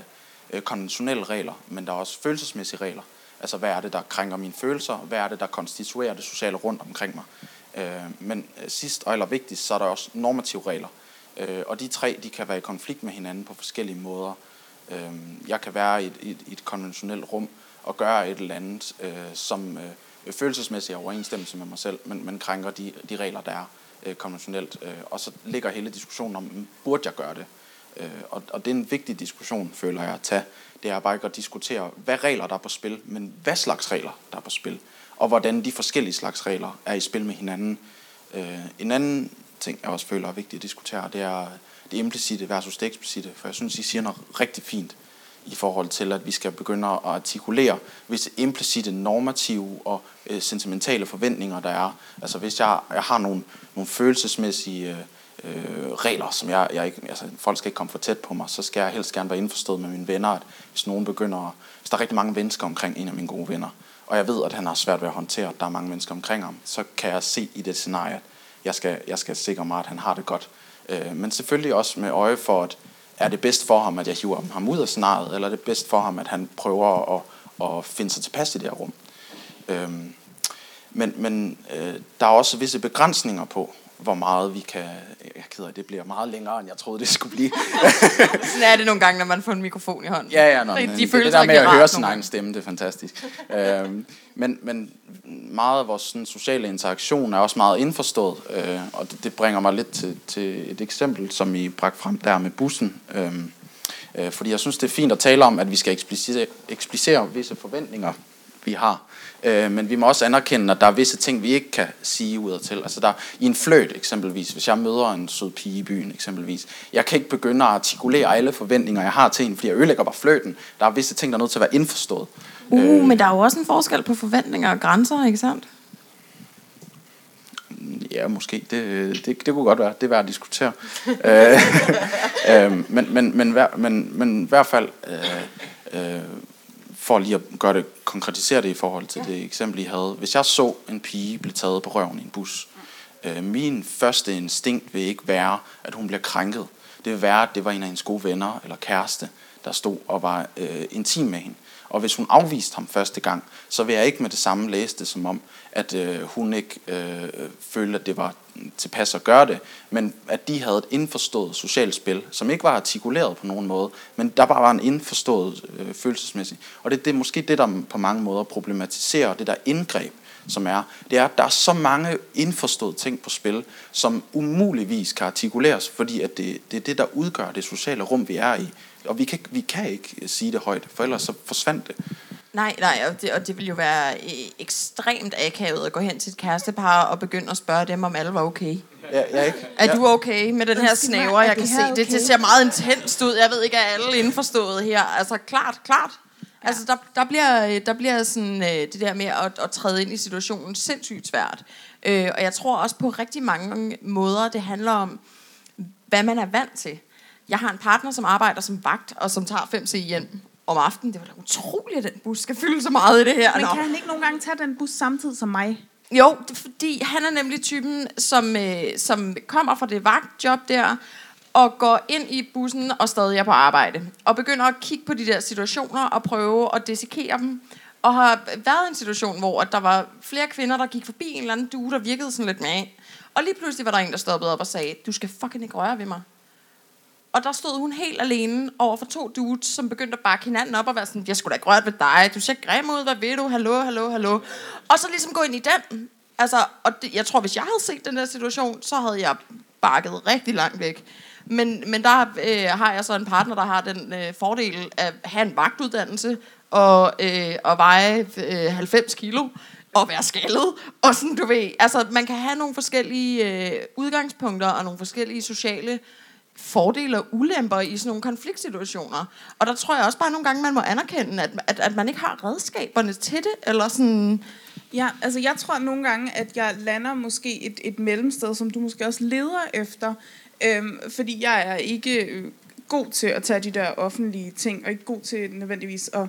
øh, konventionelle regler, men der er også følelsesmæssige regler. Altså hvad er det, der krænker mine følelser, hvad er det, der konstituerer det sociale rundt omkring mig. Øh, men øh, sidst og allervigtigst, så er der også normative regler. Øh, og de tre, de kan være i konflikt med hinanden på forskellige måder. Øh, jeg kan være i et, i, et, i et konventionelt rum og gøre et eller andet, øh, som øh, følelsesmæssigt er overensstemmelse med mig selv, men, men krænker de, de regler, der er øh, konventionelt. Øh, og så ligger hele diskussionen om, burde jeg gøre det? Øh, og, og det er en vigtig diskussion, føler jeg, at tage. Det er bare ikke at diskutere, hvad regler der er på spil, men hvad slags regler der er på spil, og hvordan de forskellige slags regler er i spil med hinanden. Øh, en anden ting, jeg også føler er vigtigt at diskutere, det er det implicite versus det eksplicite, for jeg synes, I siger noget rigtig fint i forhold til, at vi skal begynde at artikulere visse implicite, normative og øh, sentimentale forventninger, der er. Altså hvis jeg, jeg har nogle, nogle følelsesmæssige øh, regler, som jeg, jeg ikke, altså folk skal ikke komme for tæt på mig, så skal jeg helst gerne være indforstået med mine venner, at hvis nogen begynder, hvis der er rigtig mange mennesker omkring en af mine gode venner, og jeg ved, at han har svært ved at håndtere, at der er mange mennesker omkring ham, så kan jeg se i det scenarie, at jeg skal, jeg skal sikre mig, at han har det godt. Øh, men selvfølgelig også med øje for, at er det bedst for ham, at jeg hiver ham ud af scenariet, eller er det bedst for ham, at han prøver at, at finde sig tilpas i det her rum. Øhm, men men øh, der er også visse begrænsninger på, hvor meget vi kan... Jeg er ked af, det bliver meget længere, end jeg troede, det skulle blive. Sådan er det nogle gange, når man får en mikrofon i hånden. Ja, ja, nå, De det, det der med at høre sin egen stemme, det er fantastisk. øhm, men, men meget af vores sådan, sociale interaktion er også meget indforstået, øh, og det, det bringer mig lidt til, til et eksempel, som I bragte frem der med bussen. Øhm, øh, fordi jeg synes, det er fint at tale om, at vi skal eksplicere, eksplicere visse forventninger, vi har. Øh, men vi må også anerkende, at der er visse ting, vi ikke kan sige udadtil. Altså der, i en fløjt eksempelvis, hvis jeg møder en sød pige i byen eksempelvis, jeg kan ikke begynde at artikulere alle forventninger, jeg har til en, fordi jeg ødelægger bare fløjten. Der er visse ting, der er nødt til at være indforstået. Uh, men der er jo også en forskel på forventninger og grænser, ikke sandt? Ja, måske. Det, det, det kunne godt være. Det er værd at diskutere. øh, øh, men, men, men, hver- men, men i hvert fald, øh, øh, for lige at gøre det, konkretisere det i forhold til det eksempel, I havde. Hvis jeg så en pige blive taget på røven i en bus, øh, min første instinkt vil ikke være, at hun bliver krænket. Det vil være, at det var en af hendes gode venner eller kæreste, der stod og var øh, intim med hende. Og hvis hun afviste ham første gang, så vil jeg ikke med det samme læse det som om, at øh, hun ikke øh, følte, at det var tilpas at gøre det, men at de havde et indforstået socialt spil, som ikke var artikuleret på nogen måde, men der bare var en indforstået øh, følelsesmæssig. Og det, det er måske det, der på mange måder problematiserer det der indgreb, som er, det er, at der er så mange indforståede ting på spil, som umuligvis kan artikuleres, fordi at det, det er det, der udgør det sociale rum, vi er i. Og vi kan, vi kan ikke sige det højt, for ellers så forsvandt det. Nej, nej, og det, og det ville jo være øh, ekstremt akavet at gå hen til et kærestepar og begynde at spørge dem, om alle var okay. Ja, jeg er, ikke, Er du okay med den her snæver? er Jeg det kan se, det, det okay? ser meget intenst ud. Jeg ved ikke, er alle indforstået her? Altså, klart, klart. Altså, der, der, bliver, øh, der bliver sådan, øh, det der med at, at træde ind i situationen sindssygt svært. Øh, og jeg tror også på rigtig mange måder, det handler om, hvad man er vant til. Jeg har en partner, som arbejder som vagt, og som tager 5C hjem om aftenen. Det var da utroligt, at den bus skal fylde så meget i det her. Men Nå. kan han ikke nogle gange tage den bus samtidig som mig? Jo, fordi han er nemlig typen, som, øh, som kommer fra det vagtjob der, og går ind i bussen og stadig er på arbejde. Og begynder at kigge på de der situationer og prøve at dissekere dem. Og har været i en situation, hvor der var flere kvinder, der gik forbi en eller anden due, der virkede sådan lidt med. Og lige pludselig var der en, der stoppede op og sagde, du skal fucking ikke røre ved mig. Og der stod hun helt alene over for to dudes, som begyndte at bakke hinanden op og være sådan, jeg skulle da ikke røre ved dig, du ser grim ud, hvad ved du, hallo, hallo, hallo. Og så ligesom gå ind i den. Altså, og det, jeg tror, hvis jeg havde set den der situation, så havde jeg bakket rigtig langt væk. Men, men der øh, har jeg så en partner, der har den øh, fordel at have en vagtuddannelse og, øh, og veje øh, 90 kilo og være skaldet. Og sådan, du ved, altså, man kan have nogle forskellige øh, udgangspunkter og nogle forskellige sociale fordele og ulemper i sådan nogle konfliktsituationer. Og der tror jeg også bare nogle gange, man må anerkende, at, at, at man ikke har redskaberne til det, eller sådan... Ja, altså jeg tror nogle gange, at jeg lander måske et, et mellemsted, som du måske også leder efter. Øhm, fordi jeg er ikke øh, god til at tage de der offentlige ting, og ikke god til nødvendigvis at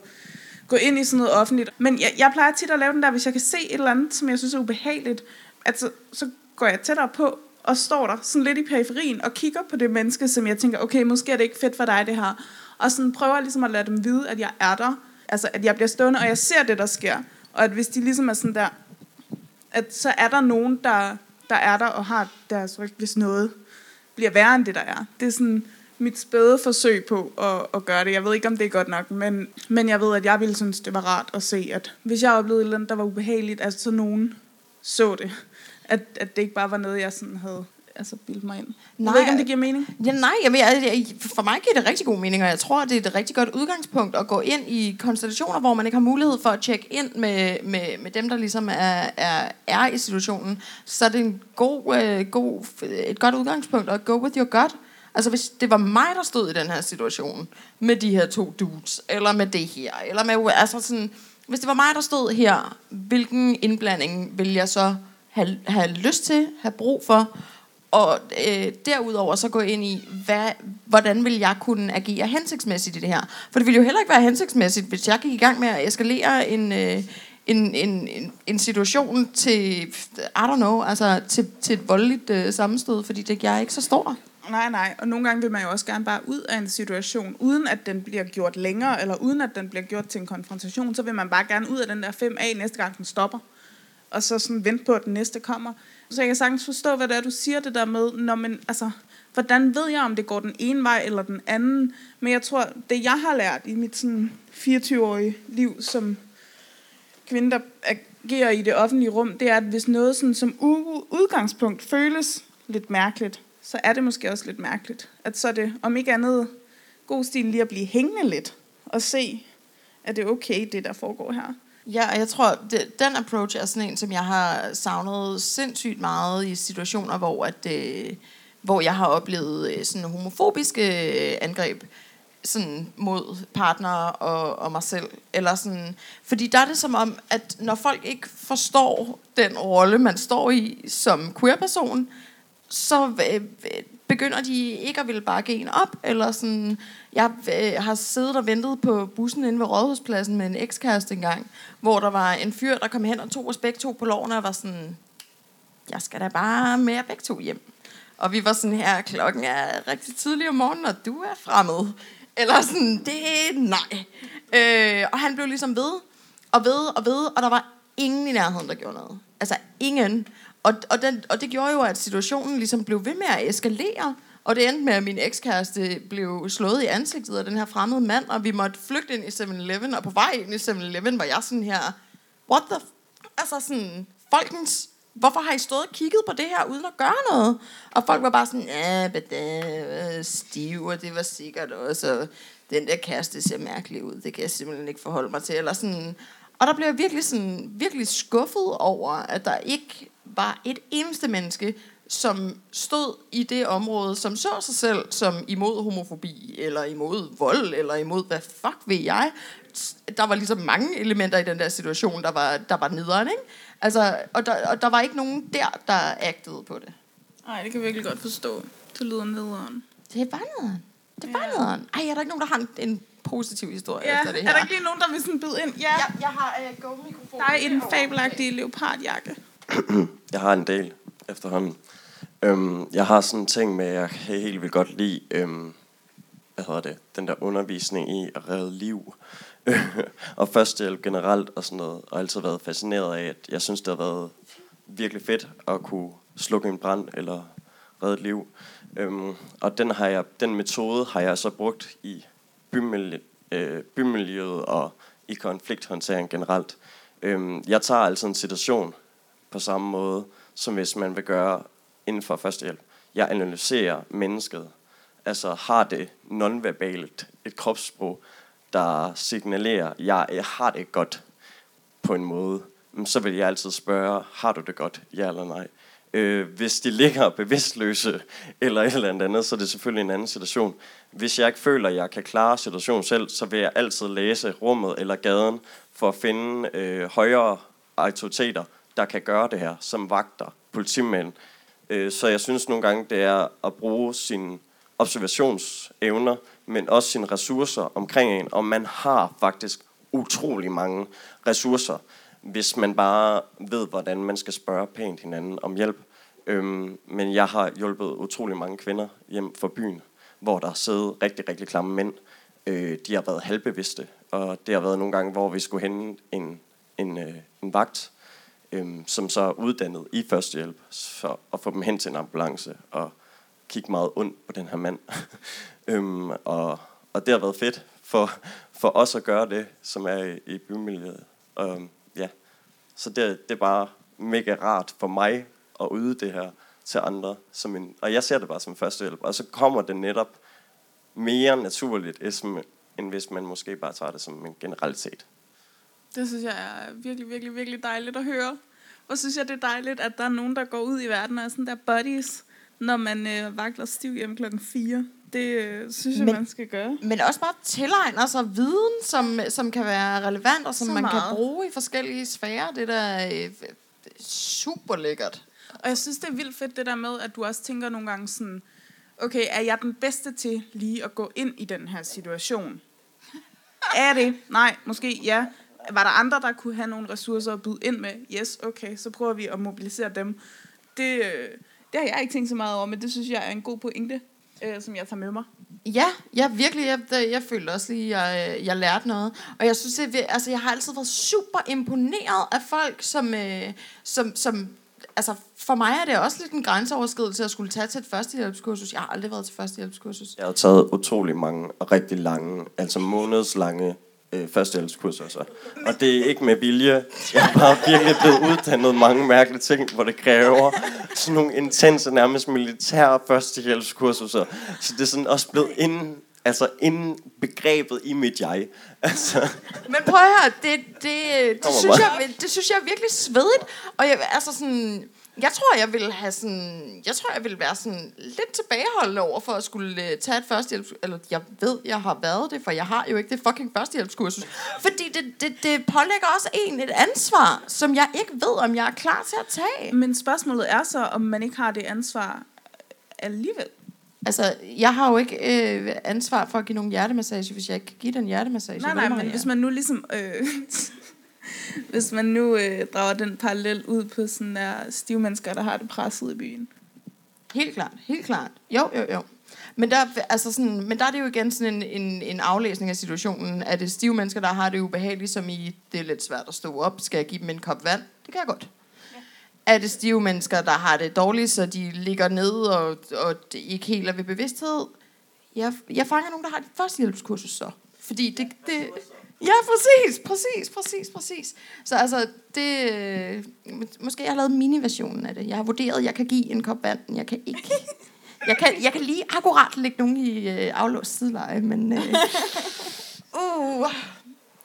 gå ind i sådan noget offentligt. Men jeg, jeg plejer tit at lave den der, hvis jeg kan se et eller andet, som jeg synes er ubehageligt, at så, så går jeg tættere på, og står der sådan lidt i periferien, og kigger på det menneske, som jeg tænker, okay, måske er det ikke fedt for dig det her. Og sådan prøver ligesom at lade dem vide, at jeg er der. Altså, at jeg bliver stående, og jeg ser det, der sker. Og at hvis de ligesom er sådan der, at så er der nogen, der, der er der og har deres ryg, hvis noget bliver værre end det, der er. Det er sådan mit spæde forsøg på at, at gøre det. Jeg ved ikke, om det er godt nok, men, men jeg ved, at jeg ville synes, det var rart at se, at hvis jeg oplevede et eller andet, der var ubehageligt, at så nogen så det. At, at det ikke bare var noget, jeg sådan havde altså, bildet mig ind. Nej. Jeg ved ikke, om det giver mening. Ja, nej, jeg, jeg, jeg, for mig giver det rigtig god mening, og jeg tror, det er et rigtig godt udgangspunkt at gå ind i konstellationer, hvor man ikke har mulighed for at tjekke ind med, med, med dem, der ligesom er, er, er i situationen. Så er det en god, øh, god, et godt udgangspunkt at go with your gut. Altså hvis det var mig, der stod i den her situation, med de her to dudes, eller med det her, eller med, altså sådan, hvis det var mig, der stod her, hvilken indblanding vil jeg så have, have lyst til, have brug for, og øh, derudover så gå ind i, hvad, hvordan vil jeg kunne agere hensigtsmæssigt i det her? For det ville jo heller ikke være hensigtsmæssigt, hvis jeg gik i gang med at eskalere en, øh, en, en, en, en situation til, I don't know, altså til, til et voldeligt øh, sammenstød, fordi det, jeg er ikke så stor. Nej, nej. Og nogle gange vil man jo også gerne bare ud af en situation, uden at den bliver gjort længere, eller uden at den bliver gjort til en konfrontation, så vil man bare gerne ud af den der 5A næste gang, den stopper. Og så sådan vente på, at den næste kommer. Så jeg kan sagtens forstå, hvad det er, du siger det der med, når man, altså, hvordan ved jeg, om det går den ene vej eller den anden? Men jeg tror, det jeg har lært i mit sådan 24-årige liv som kvinde, der agerer i det offentlige rum, det er, at hvis noget sådan som udgangspunkt føles lidt mærkeligt, så er det måske også lidt mærkeligt. At så er det, om ikke andet, god stil lige at blive hængende lidt, og se, at det er okay, det der foregår her. Ja, og jeg tror, det, den approach er sådan en, som jeg har savnet sindssygt meget i situationer, hvor, at, øh, hvor jeg har oplevet øh, sådan homofobiske øh, angreb sådan mod partnere og, og mig selv. Eller sådan, fordi der er det som om, at når folk ikke forstår den rolle, man står i som queer-person, så øh, øh, begynder de ikke at ville bakke en op, eller sådan, jeg øh, har siddet og ventet på bussen inde ved Rådhuspladsen med en ekskæreste engang, hvor der var en fyr, der kom hen og tog os begge to på loven, og var sådan, jeg skal da bare med jer begge to hjem. Og vi var sådan her, klokken er rigtig tidlig om morgenen, og du er fremmed. Eller sådan, det er nej. Øh, og han blev ligesom ved, og ved, og ved, og der var ingen i nærheden, der gjorde noget. Altså ingen. Og, og, den, og det gjorde jo, at situationen ligesom blev ved med at eskalere. Og det endte med, at min ekskæreste blev slået i ansigtet af den her fremmede mand, og vi måtte flygte ind i 7-Eleven, og på vej ind i 7-Eleven var jeg sådan her, what the, f-? altså sådan, folkens, hvorfor har I stået og kigget på det her, uden at gøre noget? Og folk var bare sådan, ja, men det stiv, og det var sikkert også, og den der kæreste ser mærkelig ud, det kan jeg simpelthen ikke forholde mig til, eller sådan, og der blev jeg virkelig, sådan, virkelig skuffet over, at der ikke var et eneste menneske, som stod i det område, som så sig selv som imod homofobi, eller imod vold, eller imod hvad fuck ved jeg. Der var ligesom mange elementer i den der situation, der var, der var nederen, ikke? Altså, og, der, og der var ikke nogen der, der agtede på det. Nej, det kan jeg virkelig godt forstå. Det lyder nederen. Det var nederen. Det var Ja. nederen. Ej, er der ikke nogen, der har en, en positiv historie Ja, efter det her? er der ikke lige nogen, der vil sådan byde ind? Ja, Ja, jeg har uh, go-mikrofon. der er en fabelagtig leopardjakke. Jeg har en del efterhånden. Øhm, jeg har sådan en ting med, at jeg kan helt vildt godt lide, øhm, hvad hedder det, den der undervisning i at redde liv. og førstehjælp generelt og sådan noget. Og altid været fascineret af, at jeg synes, det har været virkelig fedt at kunne slukke en brand eller redde et liv. Øhm, og den, har jeg, den metode har jeg så brugt i bymiljø, øh, bymiljøet og i konflikthåndtering generelt. Øhm, jeg tager altså en situation på samme måde, som hvis man vil gøre inden for førstehjælp. Jeg analyserer mennesket. Altså har det nonverbalt et kropssprog, der signalerer, jeg, jeg har det godt på en måde, men så vil jeg altid spørge, har du det godt, ja eller nej? Øh, hvis de ligger bevidstløse eller et eller andet, så er det selvfølgelig en anden situation. Hvis jeg ikke føler, at jeg kan klare situationen selv, så vil jeg altid læse rummet eller gaden for at finde øh, højere autoriteter, der kan gøre det her, som vagter, politimænd. Øh, så jeg synes nogle gange, det er at bruge sine observationsevner, men også sine ressourcer omkring en. Og man har faktisk utrolig mange ressourcer, hvis man bare ved, hvordan man skal spørge pænt hinanden om hjælp. Øhm, men jeg har hjulpet utrolig mange kvinder hjem fra byen, hvor der sidder rigtig, rigtig klamme mænd. Øh, de har været halvbevidste, og det har været nogle gange, hvor vi skulle hente en, en, øh, en vagt, øhm, som så er uddannet i førstehjælp, så at få dem hen til en ambulance og kigge meget ondt på den her mand. øhm, og, og det har været fedt for, for os at gøre det, som er i, i bymiljøet. Og, ja. Så det, det er bare mega rart for mig at yde det her til andre. Som en, og jeg ser det bare som førstehjælp. Og så kommer det netop mere naturligt, end hvis man måske bare tager det som en generalitet. Det synes jeg er virkelig, virkelig, virkelig dejligt at høre. Og synes jeg, det er dejligt, at der er nogen, der går ud i verden og er sådan der buddies, når man øh, vakler stiv hjem klokken 4. Det øh, synes jeg, Men- man skal gøre. Men også bare tilegner sig viden, som, som kan være relevant, og som Så man kan meget. bruge i forskellige sfærer. Det der er øh, super lækkert. Og jeg synes, det er vildt fedt det der med, at du også tænker nogle gange sådan, okay, er jeg den bedste til lige at gå ind i den her situation? Er det? Nej, måske ja. Var der andre, der kunne have nogle ressourcer at byde ind med? Yes, okay, så prøver vi at mobilisere dem. Det, øh, det har jeg ikke tænkt så meget over, men det synes jeg er en god pointe, øh, som jeg tager med mig. Ja, ja virkelig. Jeg, jeg, jeg følte også lige, at jeg, jeg lærte noget. Og jeg synes, er vir- altså, jeg har altid været super imponeret af folk, som, øh, som, som altså, for mig er det også lidt en grænseoverskridelse at skulle tage til et førstehjælpskursus. Jeg har aldrig været til førstehjælpskursus. Jeg har taget utrolig mange og rigtig lange, altså månedslange øh, førstehjælpskurser. Så. Og det er ikke med vilje. Jeg har bare virkelig blevet uddannet mange mærkelige ting, hvor det kræver sådan nogle intense, nærmest militære førstehjælpskurser. Så det er sådan også blevet ind, altså indbegrebet i mit jeg. Altså, Men prøv at høre, det, det, det, Kommer synes jeg, det synes jeg er virkelig svedigt. Og jeg, altså sådan, jeg tror, jeg vil have sådan, jeg tror, jeg vil være sådan lidt tilbageholdende over for at skulle uh, tage et førstehjælps... Eller jeg ved, jeg har været det, for jeg har jo ikke det fucking førstehjælpskursus. Fordi det, det, det pålægger også en et ansvar, som jeg ikke ved, om jeg er klar til at tage. Men spørgsmålet er så, om man ikke har det ansvar alligevel. Altså, jeg har jo ikke øh, ansvar for at give nogen hjertemassage, hvis jeg ikke kan give den hjertemassage. Nej, nej, men hvis man nu ligesom... Øh, hvis man nu øh, drager den parallel ud på sådan der stive mennesker, der har det presset i byen. Helt klart, helt klart. Jo, jo, jo. Men der, altså sådan, men der er det jo igen sådan en, en, en aflæsning af situationen. Er det stive mennesker, der har det ubehageligt, som i, det er lidt svært at stå op, skal jeg give dem en kop vand? Det kan jeg godt. Ja. Er det stive mennesker, der har det dårligt, så de ligger ned og, og det ikke helt er ved bevidsthed? Jeg, jeg fanger nogen, der har et førstehjælpskursus så. Fordi det, det, Ja, præcis, præcis, præcis, præcis. Så altså, det, øh, måske jeg har lavet mini-versionen af det. Jeg har vurderet, at jeg kan give en kop vand, men jeg kan ikke. Jeg kan, jeg kan lige akkurat lægge nogen i øh, aflåst sideleje, men... Øh, uh,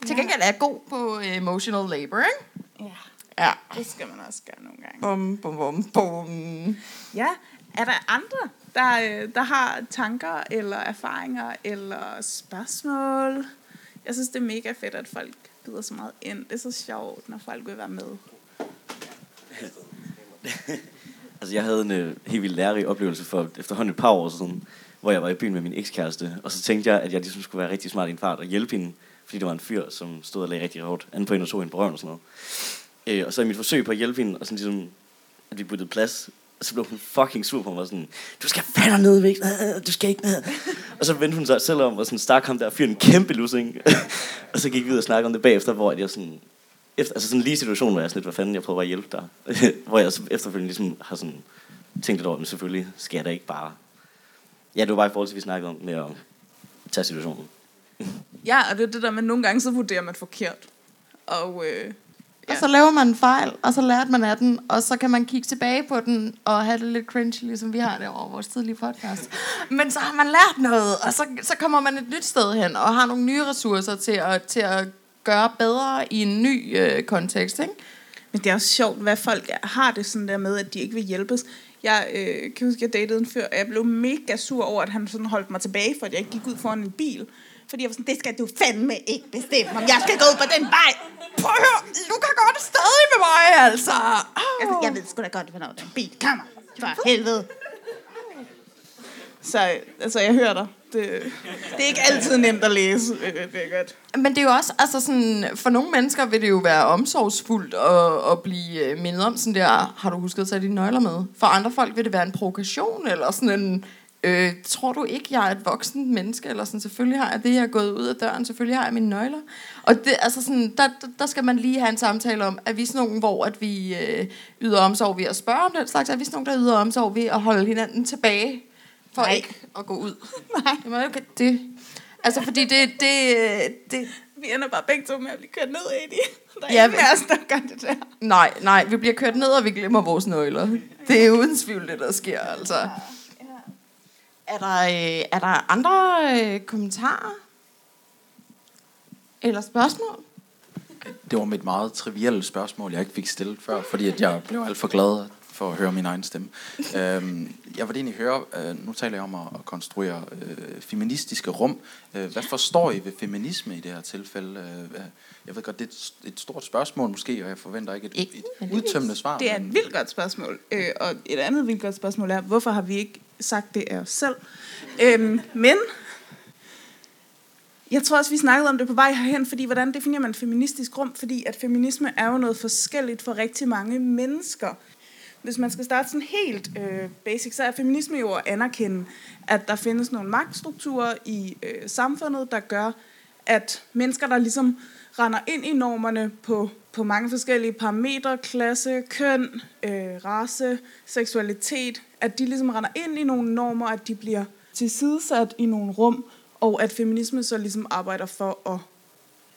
til gengæld er jeg god på øh, emotional labor, ikke? Ja, Ja. det skal man også gøre nogle gange. Bum, bum, bum, bum. Ja, er der andre, der, øh, der har tanker eller erfaringer eller spørgsmål? Jeg synes, det er mega fedt, at folk byder så meget ind. Det er så sjovt, når folk vil være med. Altså, jeg havde en øh, helt vildt lærerig oplevelse for efterhånden et par år siden, hvor jeg var i byen med min ekskæreste, og så tænkte jeg, at jeg ligesom skulle være rigtig smart i en fart og hjælpe hende, fordi det var en fyr, som stod og lagde rigtig hårdt an på hende og tog hende på røven og sådan noget. Øh, og så i mit forsøg på at hjælpe hende, og sådan ligesom, at vi byttede plads, og så blev hun fucking sur på mig, sådan, du skal fandme ned væk, øh, øh, du skal ikke ned og så vendte hun sig selv om, og sådan stak ham der fyren en kæmpe lussing. og så gik vi ud og snakkede om det bagefter, hvor jeg sådan, efter, altså sådan lige situation, hvor jeg sådan lidt, hvad fanden, jeg prøver at hjælpe dig. hvor jeg efterfølgende ligesom har sådan tænkt lidt over, men selvfølgelig skal jeg da ikke bare... Ja, det var bare i forhold til, vi snakkede om med at tage situationen. Ja, og det er det der med, nogle gange så vurderer man forkert. Og øh, Og så laver man en fejl, og så lærte man af den, og så kan man kigge tilbage på den, og have det lidt cringe, ligesom vi har det over vores tidlige podcast. Men så har man lært noget, og så, så kommer man et nyt sted hen, og har nogle nye ressourcer til at, til at gøre bedre i en ny øh, kontekst, ikke? Men det er også sjovt, hvad folk har det sådan der med, at de ikke vil hjælpes. Jeg øh, kan huske, jeg datede en før, og jeg blev mega sur over, at han sådan holdt mig tilbage, for at jeg ikke gik ud foran en bil. Fordi jeg var sådan, det skal du fandme ikke bestemme, om jeg skal gå ud på den vej. Prøv at høre, du kan godt stadig med mig, altså. Jeg, ved- jeg ved sgu da godt, hvornår den bil kommer. For helvede. Så altså, jeg hører dig. Det, det er ikke altid nemt at læse. øh, Det er godt. Men det er jo også, altså sådan, for nogle mennesker vil det jo være omsorgsfuldt at, at blive øh, mindet om sådan der, har du husket at tage dine nøgler med? For andre folk vil det være en provokation, eller sådan en, øh, tror du ikke, jeg er et voksen menneske, eller sådan, selvfølgelig har jeg det, jeg er gået ud af døren, selvfølgelig har jeg mine nøgler. Og det, altså sådan, der, der- skal man lige have en samtale om, er vi sådan nogen, hvor at vi øh, yder omsorg ved at spørge om den slags, er vi sådan nogen, der yder omsorg ved at holde hinanden tilbage, for Nej. ikke at gå ud? Nej. Det, jo ikke- det, altså fordi det, det, det, Vi ender bare begge to med at blive kørt ned i det. Der er Ja, af os, der gør det der. Nej, nej, vi bliver kørt ned, og vi glemmer vores nøgler. Det er uden tvivl det, der sker, altså. Er der, øh, er der andre øh, kommentarer? Eller spørgsmål? Det var mit meget trivielle spørgsmål, jeg ikke fik stillet før, fordi at jeg blev alt for glad for at høre min egen stemme. øhm, jeg vil egentlig høre, øh, nu taler jeg om at, at konstruere øh, feministiske rum. Øh, hvad forstår I ved feminisme i det her tilfælde? Øh, jeg ved godt, det er et, et stort spørgsmål måske, og jeg forventer ikke et, Ikke et udtømmende svar. Det er men- et vildt godt spørgsmål. Øh, og et andet vildt godt spørgsmål er, hvorfor har vi ikke sagt det af os selv? Øhm, men jeg tror også, vi snakkede om det på vej herhen, fordi hvordan definerer man feministisk rum? Fordi at feminisme er jo noget forskelligt for rigtig mange mennesker. Hvis man skal starte sådan helt øh, basic, så er feminisme jo at anerkende, at der findes nogle magtstrukturer i øh, samfundet, der gør, at mennesker, der ligesom render ind i normerne på, på mange forskellige parametre, klasse, køn, øh, race, seksualitet, at de ligesom render ind i nogle normer, at de bliver tilsidesat i nogle rum, og at feminisme så ligesom arbejder for at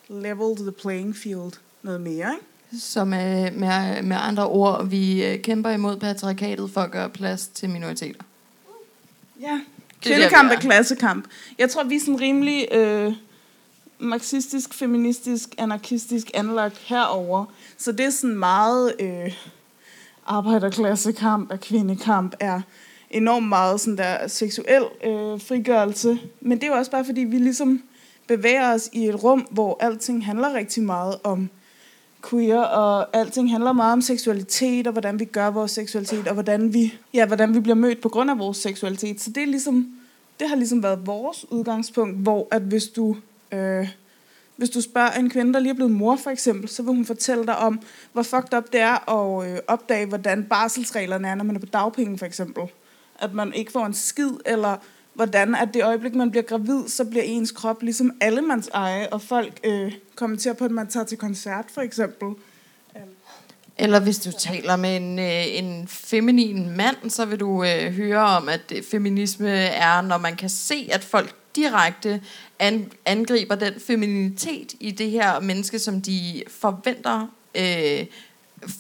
level the playing field noget mere, ikke? Så med, med, med andre ord, vi øh, kæmper imod patriarkatet for at gøre plads til minoriteter. Ja, kvindekamp vi er. klassekamp. Jeg tror, vi er sådan rimelig øh, marxistisk, feministisk, anarkistisk anlagt herover. Så det er sådan meget øh, arbejderklassekamp, af kvindekamp, er enormt meget sådan der seksuel øh, frigørelse. Men det er jo også bare, fordi vi ligesom bevæger os i et rum, hvor alting handler rigtig meget om queer, og alting handler meget om seksualitet, og hvordan vi gør vores seksualitet, og hvordan vi, ja, hvordan vi bliver mødt på grund af vores seksualitet. Så det, er ligesom, det har ligesom været vores udgangspunkt, hvor at hvis du, øh, hvis du spørger en kvinde, der lige er blevet mor for eksempel, så vil hun fortælle dig om, hvor fucked up det er at øh, opdage, hvordan barselsreglerne er, når man er på dagpenge for eksempel. At man ikke får en skid, eller hvordan at det øjeblik, man bliver gravid, så bliver ens krop ligesom allemands eje, og folk øh, kommenterer på, at man tager til koncert for eksempel. Øh. Eller hvis du taler med en, øh, en feminin mand, så vil du øh, høre om, at feminisme er, når man kan se, at folk direkte an, angriber den femininitet i det her menneske, som de forventer øh,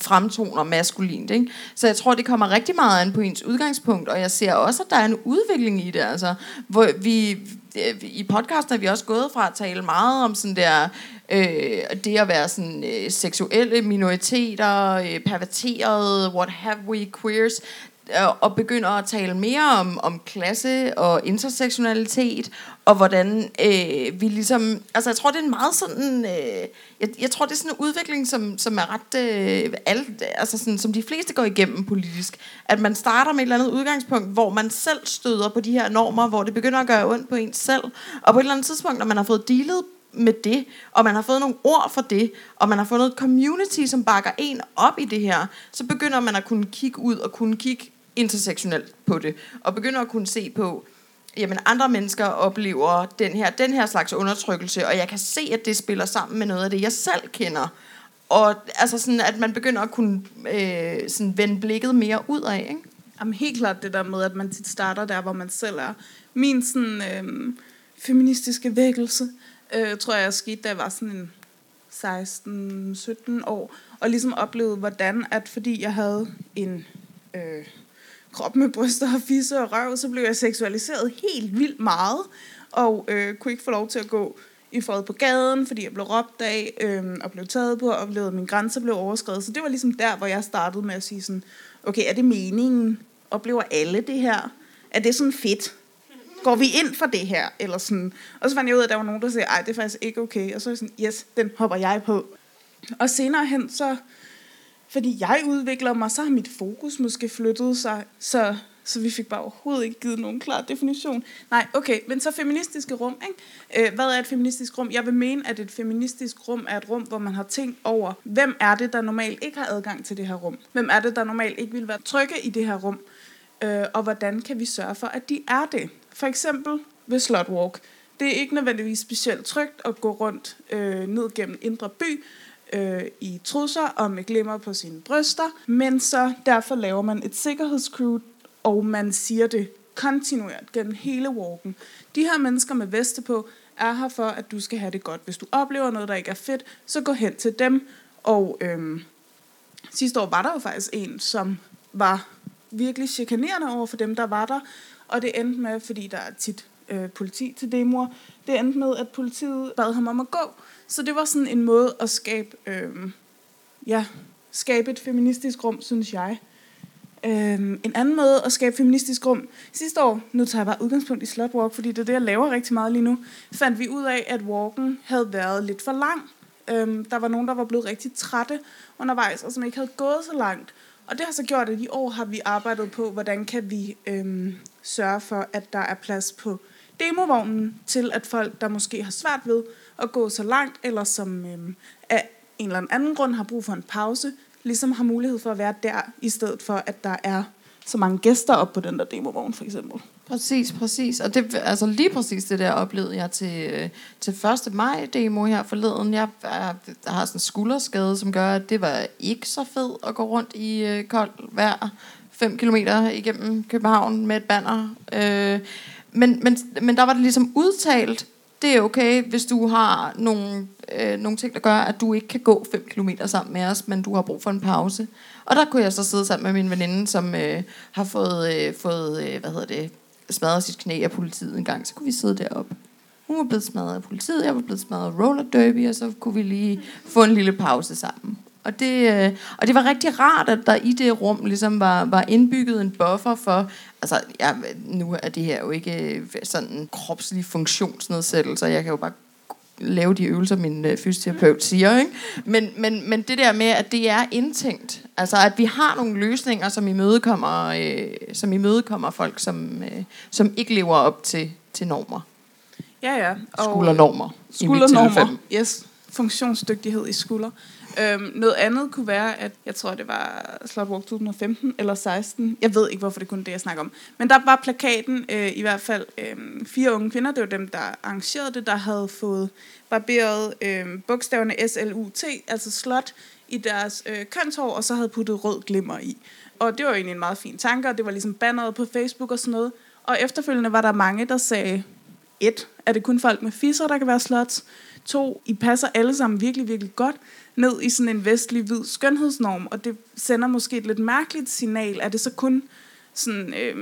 fremtoner maskulint. Ikke? Så jeg tror, det kommer rigtig meget an på ens udgangspunkt, og jeg ser også, at der er en udvikling i det. Altså, hvor vi, øh, I podcasten er vi også gået fra at tale meget om sådan der, øh, det at være sådan, øh, seksuelle minoriteter, øh, perverterede, what have we, queers, og begynder at tale mere om, om klasse og intersektionalitet, og hvordan øh, vi ligesom... Altså, jeg tror, det er en meget sådan... Øh, jeg, jeg tror, det er sådan en udvikling, som, som er ret... Øh, alle, altså sådan, som de fleste går igennem politisk. At man starter med et eller andet udgangspunkt, hvor man selv støder på de her normer, hvor det begynder at gøre ondt på en selv. Og på et eller andet tidspunkt, når man har fået dealet med det, og man har fået nogle ord for det, og man har fundet et community, som bakker en op i det her, så begynder man at kunne kigge ud og kunne kigge intersektionelt på det, og begynder at kunne se på, jamen andre mennesker oplever den her, den her slags undertrykkelse, og jeg kan se, at det spiller sammen med noget af det, jeg selv kender. Og altså sådan, at man begynder at kunne øh, sådan vende blikket mere ud af, ikke? Jamen helt klart det der med, at man tit starter der, hvor man selv er. Min sådan, øh, feministiske vækkelse, øh, tror jeg, jeg skete, da jeg var sådan en 16-17 år, og ligesom oplevede, hvordan at fordi jeg havde en øh, krop med bryster og fisse og røv, så blev jeg seksualiseret helt vildt meget, og øh, kunne ikke få lov til at gå i fred på gaden, fordi jeg blev råbt af, øh, og blev taget på, og oplevede, at mine grænser blev overskrevet. Så det var ligesom der, hvor jeg startede med at sige sådan, okay, er det meningen? Oplever alle det her? Er det sådan fedt? Går vi ind for det her? Eller sådan. Og så fandt jeg ud af, at der var nogen, der sagde, ej, det er faktisk ikke okay. Og så er jeg sådan, yes, den hopper jeg på. Og senere hen, så fordi jeg udvikler mig, så har mit fokus måske flyttet sig, så, så vi fik bare overhovedet ikke givet nogen klar definition. Nej, okay, men så feministiske rum, ikke? Øh, hvad er et feministisk rum? Jeg vil mene, at et feministisk rum er et rum, hvor man har tænkt over, hvem er det, der normalt ikke har adgang til det her rum? Hvem er det, der normalt ikke vil være trygge i det her rum? Øh, og hvordan kan vi sørge for, at de er det? For eksempel ved Slotwalk. Det er ikke nødvendigvis specielt trygt at gå rundt øh, ned gennem Indre By, øh, i trusser og med glimmer på sine bryster, men så derfor laver man et sikkerhedscrew, og man siger det kontinuert gennem hele walken. De her mennesker med veste på er her for, at du skal have det godt. Hvis du oplever noget, der ikke er fedt, så gå hen til dem. Og øhm, sidste år var der jo faktisk en, som var virkelig chikanerende over for dem, der var der. Og det endte med, fordi der er tit øh, politi til demoer, det endte med, at politiet bad ham om at gå. Så det var sådan en måde at skabe, øh, ja, skabe et feministisk rum, synes jeg. Øh, en anden måde at skabe feministisk rum. Sidste år, nu tager jeg bare udgangspunkt i Slotwalk, fordi det er det, jeg laver rigtig meget lige nu, fandt vi ud af, at walken havde været lidt for lang. Øh, der var nogen, der var blevet rigtig trætte undervejs, og som ikke havde gået så langt. Og det har så gjort, at i år har vi arbejdet på, hvordan kan vi øh, sørge for, at der er plads på demovognen til, at folk, der måske har svært ved at gå så langt, eller som øh, af en eller anden grund har brug for en pause, ligesom har mulighed for at være der, i stedet for, at der er så mange gæster op på den der demovogn, for eksempel. Præcis, præcis. Og det, altså lige præcis det der oplevede jeg til, øh, til 1. maj demo her forleden. Jeg, jeg, jeg har sådan en skulderskade, som gør, at det var ikke så fedt at gå rundt i øh, koldt vejr 5 km igennem København med et banner. Øh, men, men, men der var det ligesom udtalt, det er okay, hvis du har nogle, øh, nogle ting, der gør, at du ikke kan gå 5 km sammen med os, men du har brug for en pause. Og der kunne jeg så sidde sammen med min veninde, som øh, har fået, øh, fået øh, hvad hedder det, smadret sit knæ af politiet en gang. Så kunne vi sidde deroppe. Hun var blevet smadret af politiet, jeg var blevet smadret af roller derby, og så kunne vi lige få en lille pause sammen. Og det, øh, og det var rigtig rart, at der i det rum ligesom var, var indbygget en buffer for, altså ja, nu er det her jo ikke øh, sådan kropslig funktionsnedsættelse, jeg kan jo bare lave de øvelser, min øh, fysioterapeut siger. Ikke? Men, men, men det der med, at det er indtænkt. Altså, at vi har nogle løsninger, som imødekommer, øh, som imødekommer folk, som, øh, som ikke lever op til, til normer. Ja, ja. Skuldernormer. mit Skuldernormer. tilfælde. Yes. Funktionsdygtighed i skulder. Øhm, noget andet kunne være, at jeg tror, det var Slotwalk 2015 eller 16. Jeg ved ikke, hvorfor det kun det, jeg snakker om. Men der var plakaten, øh, i hvert fald øh, fire unge kvinder, det var dem, der arrangerede det, der havde fået barberet øh, bogstaverne SLUT, altså slot, i deres øh, kønshår, og så havde puttet rød glimmer i. Og det var egentlig en meget fin tanke, og det var ligesom banneret på Facebook og sådan noget. Og efterfølgende var der mange, der sagde, et, er det kun folk med fisser, der kan være slots? To, I passer alle sammen virkelig, virkelig godt ned i sådan en vestlig hvid skønhedsnorm, og det sender måske et lidt mærkeligt signal. Er det så kun sådan øh,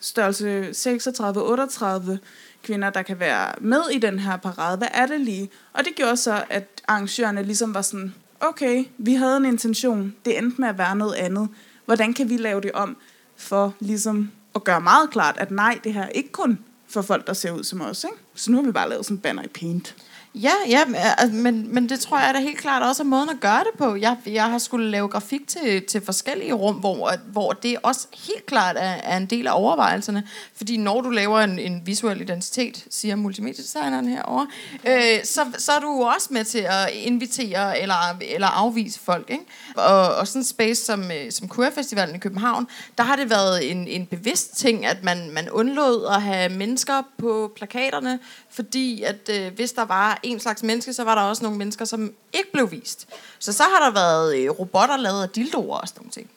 størrelse 36-38 kvinder, der kan være med i den her parade? Hvad er det lige? Og det gjorde så, at arrangørerne ligesom var sådan, okay, vi havde en intention, det endte med at være noget andet. Hvordan kan vi lave det om for ligesom at gøre meget klart, at nej, det her er ikke kun for folk, der ser ud som os. Ikke? Så nu har vi bare lavet sådan en banner i paint. Ja, ja men, men det tror jeg da helt klart også er måden at gøre det på. Jeg, jeg har skulle lave grafik til, til forskellige rum, hvor, hvor det også helt klart er, er en del af overvejelserne. Fordi når du laver en, en visuel identitet, siger multimediedesigneren herovre, øh, så, så er du også med til at invitere eller, eller afvise folk. Ikke? Og, og sådan en space som, øh, som Queer Festivalen i København, der har det været en, en bevidst ting, at man, man undlod at have mennesker på plakaterne, fordi at øh, hvis der var en slags menneske, så var der også nogle mennesker, som ikke blev vist. Så så har der været øh, robotter lavet af dildoer og sådan nogle ting.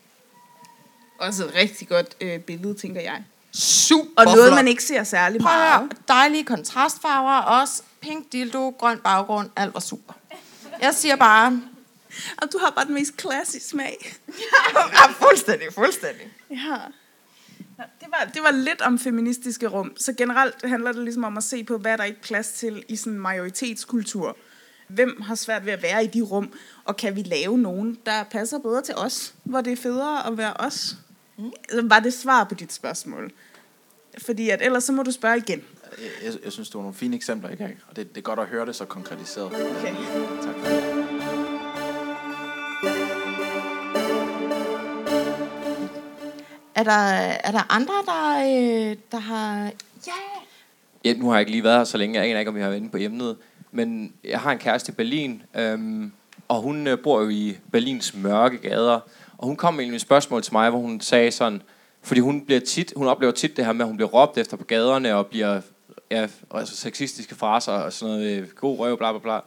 Også et rigtig godt øh, billede, tænker jeg. Super Og noget, flot. man ikke ser særlig Prøv at meget. høre, dejlige kontrastfarver, også pink dildo, grøn baggrund, alt var super. Jeg siger bare, Og du har bare den mest classy smag. ja, fuldstændig, fuldstændig. Ja. Det var, det var lidt om feministiske rum. Så generelt handler det ligesom om at se på, hvad der ikke er plads til i sådan en majoritetskultur. Hvem har svært ved at være i de rum, og kan vi lave nogen, der passer bedre til os? Hvor det er federe at være os? Mm. Var det svar på dit spørgsmål? Fordi at ellers så må du spørge igen. Jeg, jeg, jeg synes, det var nogle fine eksempler, I gav, og det, det er godt at høre det så konkretiseret. Okay. Tak for det. Er der, er der andre, der, øh, der har... Ja! Ja, nu har jeg ikke lige været her så længe. Jeg aner ikke, om jeg har været inde på emnet. Men jeg har en kæreste i Berlin, øhm, og hun øh, bor jo i Berlins mørke gader. Og hun kom med et spørgsmål til mig, hvor hun sagde sådan... Fordi hun, bliver tit, hun oplever tit det her med, at hun bliver råbt efter på gaderne, og bliver ja, altså sexistiske fraser og sådan noget, øh, god røv, bla bla bla.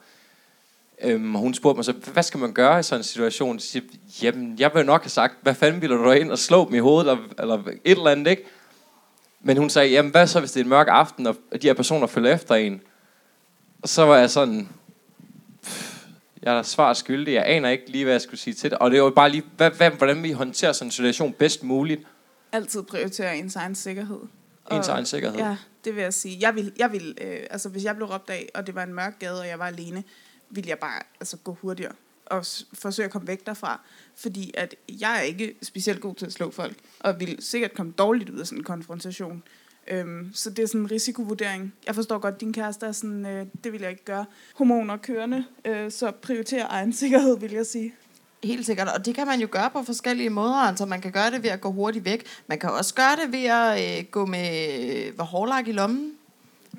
Øhm, og hun spurgte mig så, hvad skal man gøre i sådan en situation? Så siger, jeg, Jamen, jeg ville nok have sagt, hvad fanden vil du ind og slå dem i hovedet, eller, eller et eller andet, ikke? Men hun sagde, jamen hvad så, hvis det er en mørk aften, og de her personer følger efter en? Og så var jeg sådan, jeg er svar skyldig, jeg aner ikke lige, hvad jeg skulle sige til det. Og det var bare lige, hvad, hvad, hvordan vi håndterer sådan en situation bedst muligt. Altid prioritere ens egen sikkerhed. Ens egen sikkerhed. Ja, det vil jeg sige. Jeg vil, jeg vil øh, altså hvis jeg blev råbt af, og det var en mørk gade, og jeg var alene, ville jeg bare altså, gå hurtigere og s- forsøge at komme væk derfra. Fordi at jeg er ikke specielt god til at slå folk, og vil sikkert komme dårligt ud af sådan en konfrontation. Øhm, så det er sådan en risikovurdering. Jeg forstår godt, at din kæreste er sådan, øh, det vil jeg ikke gøre. Hormoner kørende, øh, så prioriterer egen sikkerhed, vil jeg sige. Helt sikkert, og det kan man jo gøre på forskellige måder. Altså, man kan gøre det ved at gå hurtigt væk. Man kan også gøre det ved at øh, gå med øh, hårlak i lommen.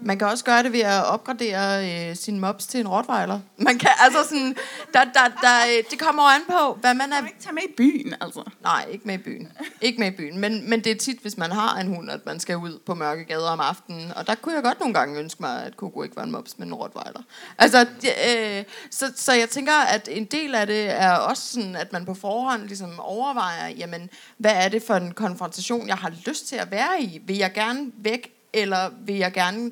Man kan også gøre det ved at opgradere øh, sin mops til en rottweiler. Man kan, altså sådan, der, der, der, øh, det kommer an på, hvad man er... Kan ikke tage med i byen, altså? Nej, ikke med i byen. Ikke med i byen. Men, men det er tit, hvis man har en hund, at man skal ud på mørke gader om aftenen. Og der kunne jeg godt nogle gange ønske mig, at Coco ikke var en mops, men en rottweiler. Altså, øh, så, så jeg tænker, at en del af det er også sådan, at man på forhånd ligesom overvejer, jamen, hvad er det for en konfrontation, jeg har lyst til at være i? Vil jeg gerne væk, eller vil jeg gerne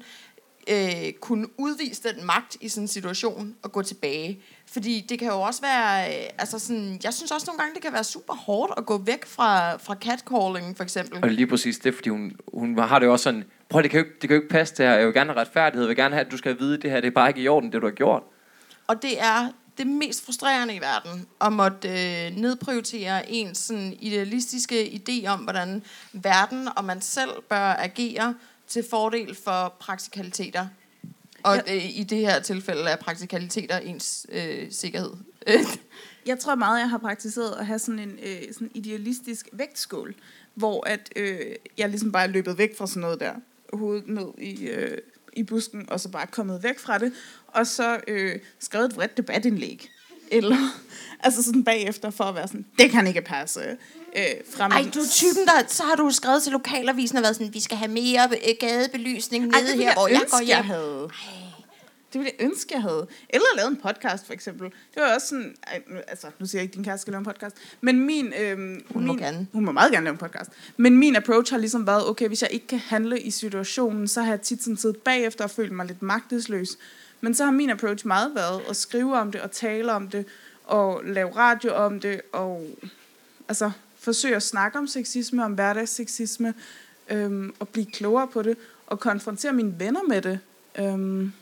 øh, kunne udvise den magt i sådan en situation og gå tilbage. Fordi det kan jo også være, øh, altså sådan, jeg synes også nogle gange, det kan være super hårdt at gå væk fra, fra catcalling, for eksempel. Og lige præcis det, fordi hun, hun har det jo også sådan, prøv det kan jo ikke, det kan jo ikke passe det her, jeg vil gerne have retfærdighed, jeg vil gerne have, at du skal vide det her, det er bare ikke i orden, det du har gjort. Og det er det mest frustrerende i verden, at måtte øh, nedprioritere ens sådan, idealistiske idé om, hvordan verden og man selv bør agere til fordel for praktikaliteter. Og øh, i det her tilfælde er praktikaliteter ens øh, sikkerhed. Jeg tror meget, jeg har praktiseret at have sådan en øh, sådan idealistisk vægtskål, hvor at, øh, jeg ligesom bare er løbet væk fra sådan noget der, hovedet ned i, øh, i busken, og så bare kommet væk fra det, og så øh, skrevet et vredt debatindlæg. Eller, altså sådan bagefter for at være sådan, det kan ikke passe. Øh, frem Ej, du er typen, der, så har du skrevet til lokalavisen og været sådan, vi skal have mere øh, gadebelysning nede Ej, det ville her, hvor jeg ønske, går hjem. Jeg havde. Det ville jeg ønske, jeg havde. Eller lavet en podcast, for eksempel. Det var også sådan... Altså, nu siger jeg ikke, din kæreste skal lave en podcast. Men min... Øhm, Hun må min, gerne. Hun må meget gerne lave en podcast. Men min approach har ligesom været, okay, hvis jeg ikke kan handle i situationen, så har jeg tit sådan siddet bagefter og følt mig lidt magtesløs. Men så har min approach meget været at skrive om det, og tale om det, og lave radio om det, og altså, forsøge at snakke om sexisme, om hverdagsseksisme, øhm, og blive klogere på det, og konfrontere mine venner med det. Øhm,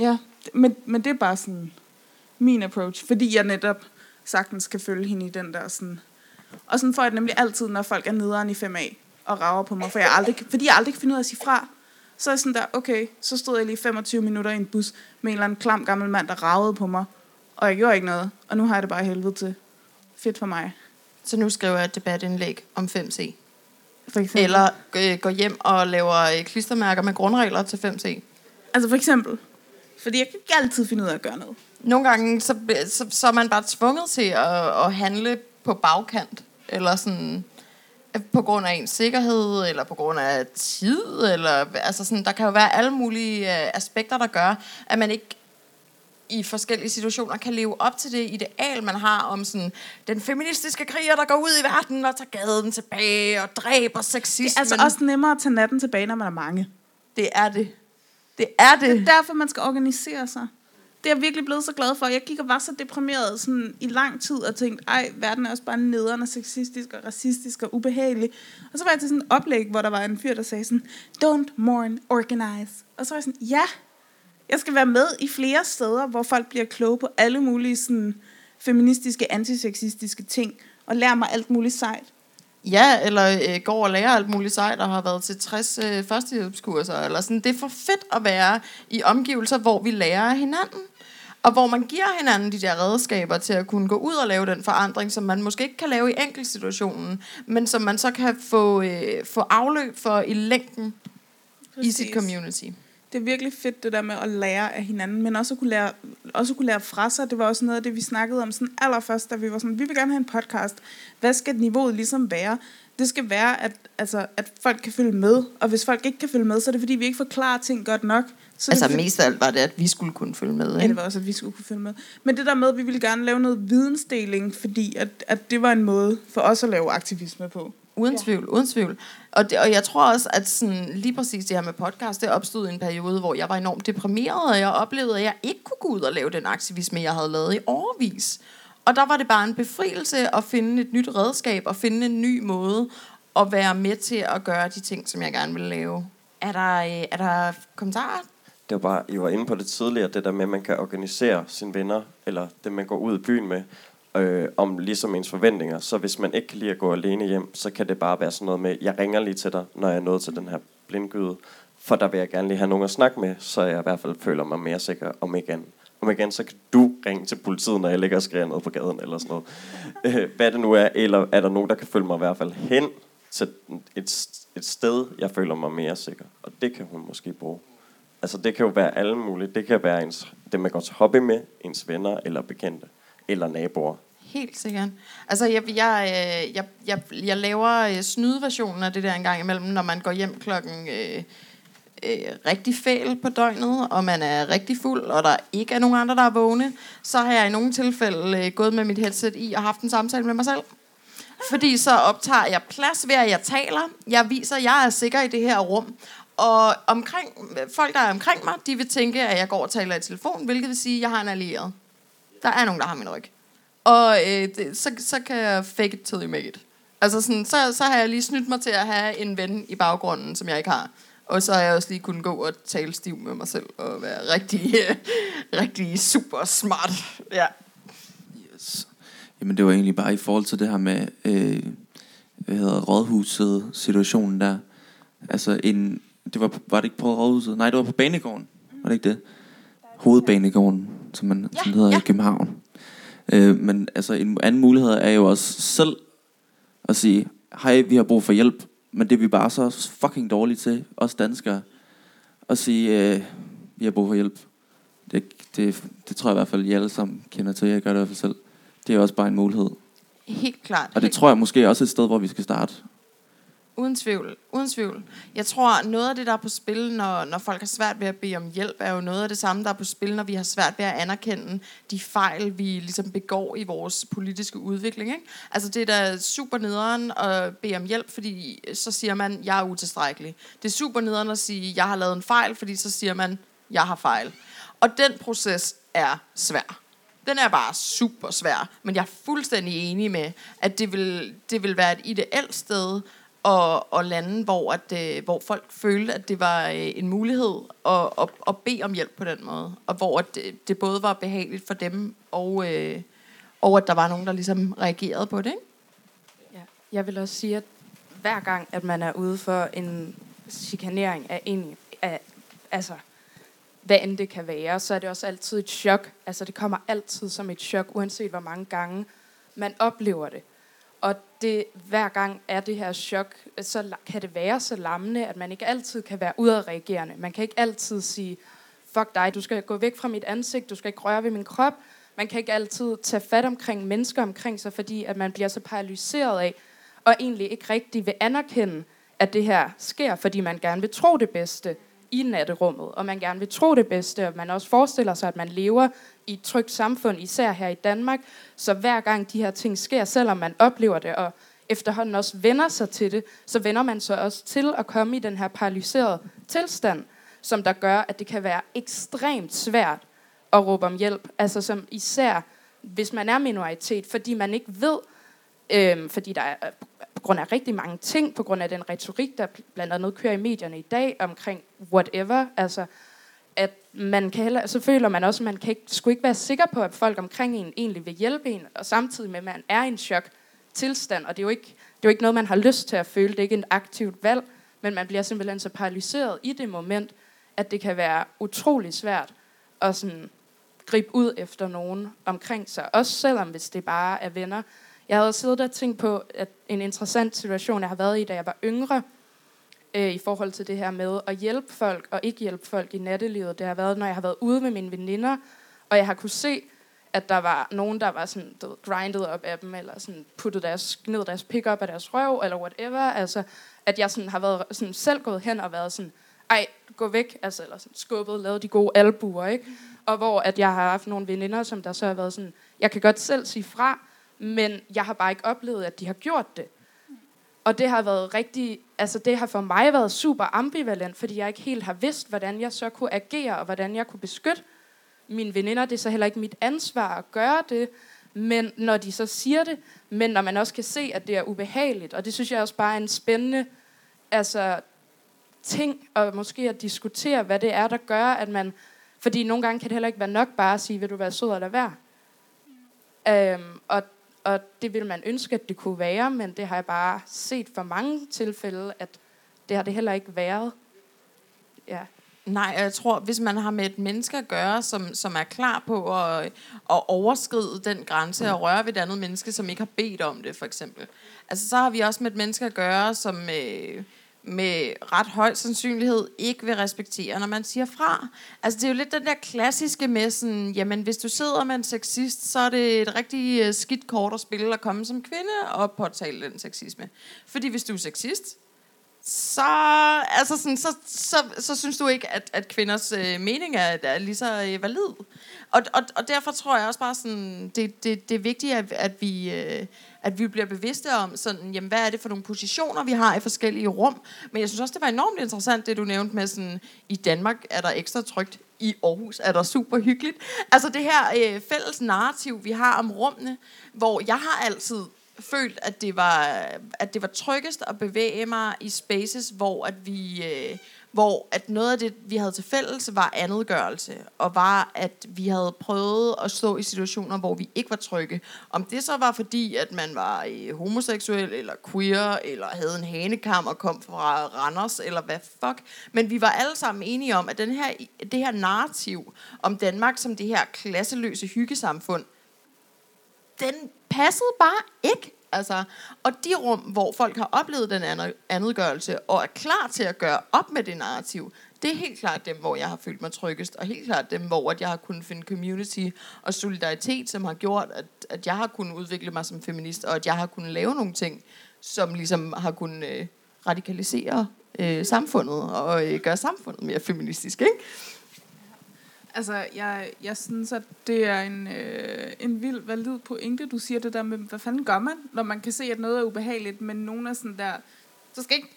ja, men, men det er bare sådan min approach, fordi jeg netop sagtens kan følge hende i den der sådan... Og sådan får jeg det nemlig altid, når folk er nederen i 5A og rager på mig, for jeg aldrig, fordi jeg aldrig kan finde ud af at sige fra. Så er jeg sådan der, okay, så stod jeg lige 25 minutter i en bus med en eller anden klam gammel mand, der ragede på mig, og jeg gjorde ikke noget, og nu har jeg det bare helvede til. Fedt for mig. Så nu skriver jeg et debatindlæg om 5C. For eksempel. Eller øh, går hjem og laver øh, klistermærker med grundregler til 5C. Altså for eksempel. Fordi jeg kan ikke altid finde ud af at gøre noget. Nogle gange, så, så, så er man bare tvunget til at, at handle på bagkant. Eller sådan øh, på grund af ens sikkerhed, eller på grund af tid, eller altså sådan, der kan jo være alle mulige øh, aspekter, der gør, at man ikke i forskellige situationer kan leve op til det ideal, man har om sådan, den feministiske kriger, der går ud i verden og tager gaden tilbage og dræber sexismen. Det er altså også nemmere at tage natten tilbage, når man er mange. Det er det. Det er det. Det er derfor, man skal organisere sig. Det er jeg virkelig blevet så glad for. Jeg gik og var så deprimeret sådan, i lang tid og tænkte, ej, verden er også bare nederen og sexistisk og racistisk og ubehagelig. Og så var jeg til sådan et oplæg, hvor der var en fyr, der sagde sådan, don't mourn, organize. Og så var jeg sådan, ja, jeg skal være med i flere steder, hvor folk bliver kloge på alle mulige sådan, feministiske, antisexistiske ting, og lærer mig alt muligt sejt. Ja, eller øh, går og lærer alt muligt sejt, og har været til 60 øh, førstehjælpskurser. Eller sådan. Det er for fedt at være i omgivelser, hvor vi lærer hinanden. Og hvor man giver hinanden de der redskaber til at kunne gå ud og lave den forandring, som man måske ikke kan lave i enkeltsituationen, men som man så kan få, øh, få afløb for i længden i sit Præcis. community. Det er virkelig fedt det der med at lære af hinanden, men også at kunne lære, også at kunne lære fra sig. Det var også noget af det, vi snakkede om sådan allerførst, da vi var sådan, vi vil gerne have en podcast. Hvad skal niveauet ligesom være? Det skal være, at, altså, at folk kan følge med, og hvis folk ikke kan følge med, så er det fordi, vi ikke forklarer ting godt nok. Så Altså det, mest af alt var det, at vi skulle kunne følge med. Ja, Ikke? det var også, at vi skulle kunne følge med. Men det der med, at vi ville gerne lave noget vidensdeling, fordi at, at det var en måde for os at lave aktivisme på. Uden tvivl, uden tvivl. Og, det, og jeg tror også, at sådan, lige præcis det her med podcast, det opstod i en periode, hvor jeg var enormt deprimeret, og jeg oplevede, at jeg ikke kunne gå ud og lave den aktivisme, jeg havde lavet i overvis. Og der var det bare en befrielse at finde et nyt redskab, og finde en ny måde at være med til at gøre de ting, som jeg gerne vil lave. Er der, øh, er der kommentarer? Det var bare, I var inde på det tidligere, det der med, at man kan organisere sine venner, eller det, man går ud i byen med, øh, om ligesom ens forventninger. Så hvis man ikke kan lide at gå alene hjem, så kan det bare være sådan noget med, jeg ringer lige til dig, når jeg er nået til den her blindgyde, for der vil jeg gerne lige have nogen at snakke med, så jeg i hvert fald føler mig mere sikker, om ikke andet. Om igen, så kan du ringe til politiet, når jeg ligger og skriger ned på gaden, eller sådan noget. Øh, hvad det nu er, eller er der nogen, der kan følge mig i hvert fald hen til et, et sted, jeg føler mig mere sikker. Og det kan hun måske bruge. Altså det kan jo være alle mulige. Det kan være ens, det, man går til hobby med, ens venner eller bekendte, eller naboer. Helt sikkert. Altså, jeg, jeg, øh, jeg, jeg, jeg laver øh, snydeversionen af det der en gang imellem, når man går hjem klokken øh, øh, rigtig fæl på døgnet, og man er rigtig fuld, og der ikke er nogen andre, der er vågne, så har jeg i nogle tilfælde øh, gået med mit headset i og haft en samtale med mig selv. Fordi så optager jeg plads ved, at jeg taler. Jeg viser, at jeg er sikker i det her rum. Og omkring, folk, der er omkring mig, de vil tænke, at jeg går og taler i telefon, hvilket vil sige, at jeg har en allieret. Der er nogen, der har min ryg. Og øh, det, så, så kan jeg fake it till you make it. Altså sådan, så, så har jeg lige snydt mig til at have en ven i baggrunden, som jeg ikke har. Og så har jeg også lige kunnet gå og tale stiv med mig selv, og være rigtig, øh, rigtig super smart. Ja. Yes. Jamen det var egentlig bare i forhold til det her med, øh, hvad hedder rådhuset, situationen der. Altså en, det var, var det ikke på rådhuset? Nej, det var på banegården. Var det ikke det? hovedbanegården, som, man, ja, som hedder ja. i København. Øh, men altså en anden mulighed er jo også selv at sige, hej, vi har brug for hjælp, men det er vi bare så fucking dårlige til, os danskere, at sige, øh, vi har brug for hjælp. Det, det, det tror jeg i hvert fald, I alle sammen kender til, jeg gør det i hvert fald selv. Det er også bare en mulighed. Helt klart. Og det tror jeg måske også er et sted, hvor vi skal starte. Uden tvivl, uden tvivl. Jeg tror, noget af det, der er på spil, når, når folk har svært ved at bede om hjælp, er jo noget af det samme, der er på spil, når vi har svært ved at anerkende de fejl, vi ligesom begår i vores politiske udvikling. Ikke? Altså det er da super nederen at bede om hjælp, fordi så siger man, jeg er utilstrækkelig. Det er super nederen at sige, jeg har lavet en fejl, fordi så siger man, jeg har fejl. Og den proces er svær. Den er bare super svær, men jeg er fuldstændig enig med, at det vil, det vil være et ideelt sted og, og lande, hvor, at, øh, hvor folk følte, at det var øh, en mulighed at, at, at bede om hjælp på den måde. Og hvor at det, det både var behageligt for dem, og, øh, og at der var nogen, der ligesom reagerede på det. Ikke? Ja. Jeg vil også sige, at hver gang, at man er ude for en chikanering af en, af, altså, hvad end det kan være, så er det også altid et chok. Altså, det kommer altid som et chok, uanset hvor mange gange man oplever det. Og det, hver gang er det her chok, så kan det være så lammende, at man ikke altid kan være udadreagerende. Man kan ikke altid sige, fuck dig, du skal gå væk fra mit ansigt, du skal ikke røre ved min krop. Man kan ikke altid tage fat omkring mennesker omkring sig, fordi at man bliver så paralyseret af, og egentlig ikke rigtig vil anerkende, at det her sker, fordi man gerne vil tro det bedste i natterummet, og man gerne vil tro det bedste, og man også forestiller sig, at man lever i et trygt samfund, især her i Danmark. Så hver gang de her ting sker, selvom man oplever det, og efterhånden også vender sig til det, så vender man sig også til at komme i den her paralyserede tilstand, som der gør, at det kan være ekstremt svært at råbe om hjælp. Altså som især, hvis man er minoritet, fordi man ikke ved, øhm, fordi der er grund af rigtig mange ting, på grund af den retorik, der blandt andet kører i medierne i dag omkring whatever, altså at man kan heller, så føler man også, at man kan ikke, skulle ikke være sikker på, at folk omkring en egentlig vil hjælpe en, og samtidig med, at man er i en chok tilstand, og det er jo ikke, det er jo ikke noget, man har lyst til at føle, det er ikke et aktivt valg, men man bliver simpelthen så paralyseret i det moment, at det kan være utrolig svært at sådan gribe ud efter nogen omkring sig, også selvom hvis det bare er venner. Jeg havde siddet og tænkt på at en interessant situation, jeg har været i, da jeg var yngre, øh, i forhold til det her med at hjælpe folk og ikke hjælpe folk i nattelivet. Det har været, når jeg har været ude med mine veninder, og jeg har kunne se, at der var nogen, der var sådan, du ved, grindet op af dem, eller sådan puttet deres, ned deres pick op af deres røv, eller whatever. Altså, at jeg sådan har været sådan selv gået hen og været sådan, ej, gå væk, altså, eller sådan skubbet, lavet de gode albuer, ikke? Og hvor at jeg har haft nogle veninder, som der så har været sådan, jeg kan godt selv sige fra, men jeg har bare ikke oplevet, at de har gjort det. Og det har været rigtig, altså det har for mig været super ambivalent, fordi jeg ikke helt har vidst, hvordan jeg så kunne agere, og hvordan jeg kunne beskytte mine veninder. Det er så heller ikke mit ansvar at gøre det, men når de så siger det, men når man også kan se, at det er ubehageligt, og det synes jeg også bare er en spændende altså, ting, og måske at diskutere, hvad det er, der gør, at man, fordi nogle gange kan det heller ikke være nok bare at sige, vil du være sød eller være? Øhm, og og det vil man ønske, at det kunne være, men det har jeg bare set for mange tilfælde, at det har det heller ikke været. Ja. Nej, jeg tror, hvis man har med et menneske at gøre, som, som er klar på at, at overskride den grænse og røre ved et andet menneske, som ikke har bedt om det, for eksempel. Altså, så har vi også med et menneske at gøre, som... Øh, med ret høj sandsynlighed ikke vil respektere, når man siger fra. Altså det er jo lidt den der klassiske med sådan, jamen hvis du sidder med en sexist, så er det et rigtig øh, skidt kort at spille at komme som kvinde og påtale den sexisme. Fordi hvis du er sexist, så, altså sådan, så, så, så synes du ikke, at, at kvinders øh, mening er, er lige så øh, valid. Og, og, og derfor tror jeg også bare, sådan, det, det, det er vigtigt, at, at, vi, øh, at vi bliver bevidste om, sådan, jamen, hvad er det for nogle positioner, vi har i forskellige rum. Men jeg synes også, det var enormt interessant, det du nævnte med, sådan, i Danmark er der ekstra trygt, i Aarhus er der super hyggeligt. Altså det her øh, fælles narrativ, vi har om rummene, hvor jeg har altid følt, at det var, at det var tryggest at bevæge mig i spaces, hvor at vi... Øh, hvor at noget af det, vi havde til fælles, var andetgørelse, og var, at vi havde prøvet at stå i situationer, hvor vi ikke var trygge. Om det så var fordi, at man var øh, homoseksuel, eller queer, eller havde en hanekam og kom fra Randers, eller hvad fuck. Men vi var alle sammen enige om, at den her, det her narrativ om Danmark som det her klasseløse hyggesamfund, den passede bare ikke. Altså, og de rum, hvor folk har oplevet den andetgørelse, og er klar til at gøre op med det narrativ, det er helt klart dem, hvor jeg har følt mig tryggest, og helt klart dem, hvor at jeg har kunnet finde community og solidaritet, som har gjort, at, at jeg har kunnet udvikle mig som feminist, og at jeg har kunnet lave nogle ting, som ligesom har kunnet øh, radikalisere øh, samfundet, og øh, gøre samfundet mere feministisk, ikke? Altså, jeg, jeg synes, at det er en, øh, en vild valid pointe, du siger det der med, hvad fanden gør man, når man kan se, at noget er ubehageligt, men nogen er sådan der, så skal ikke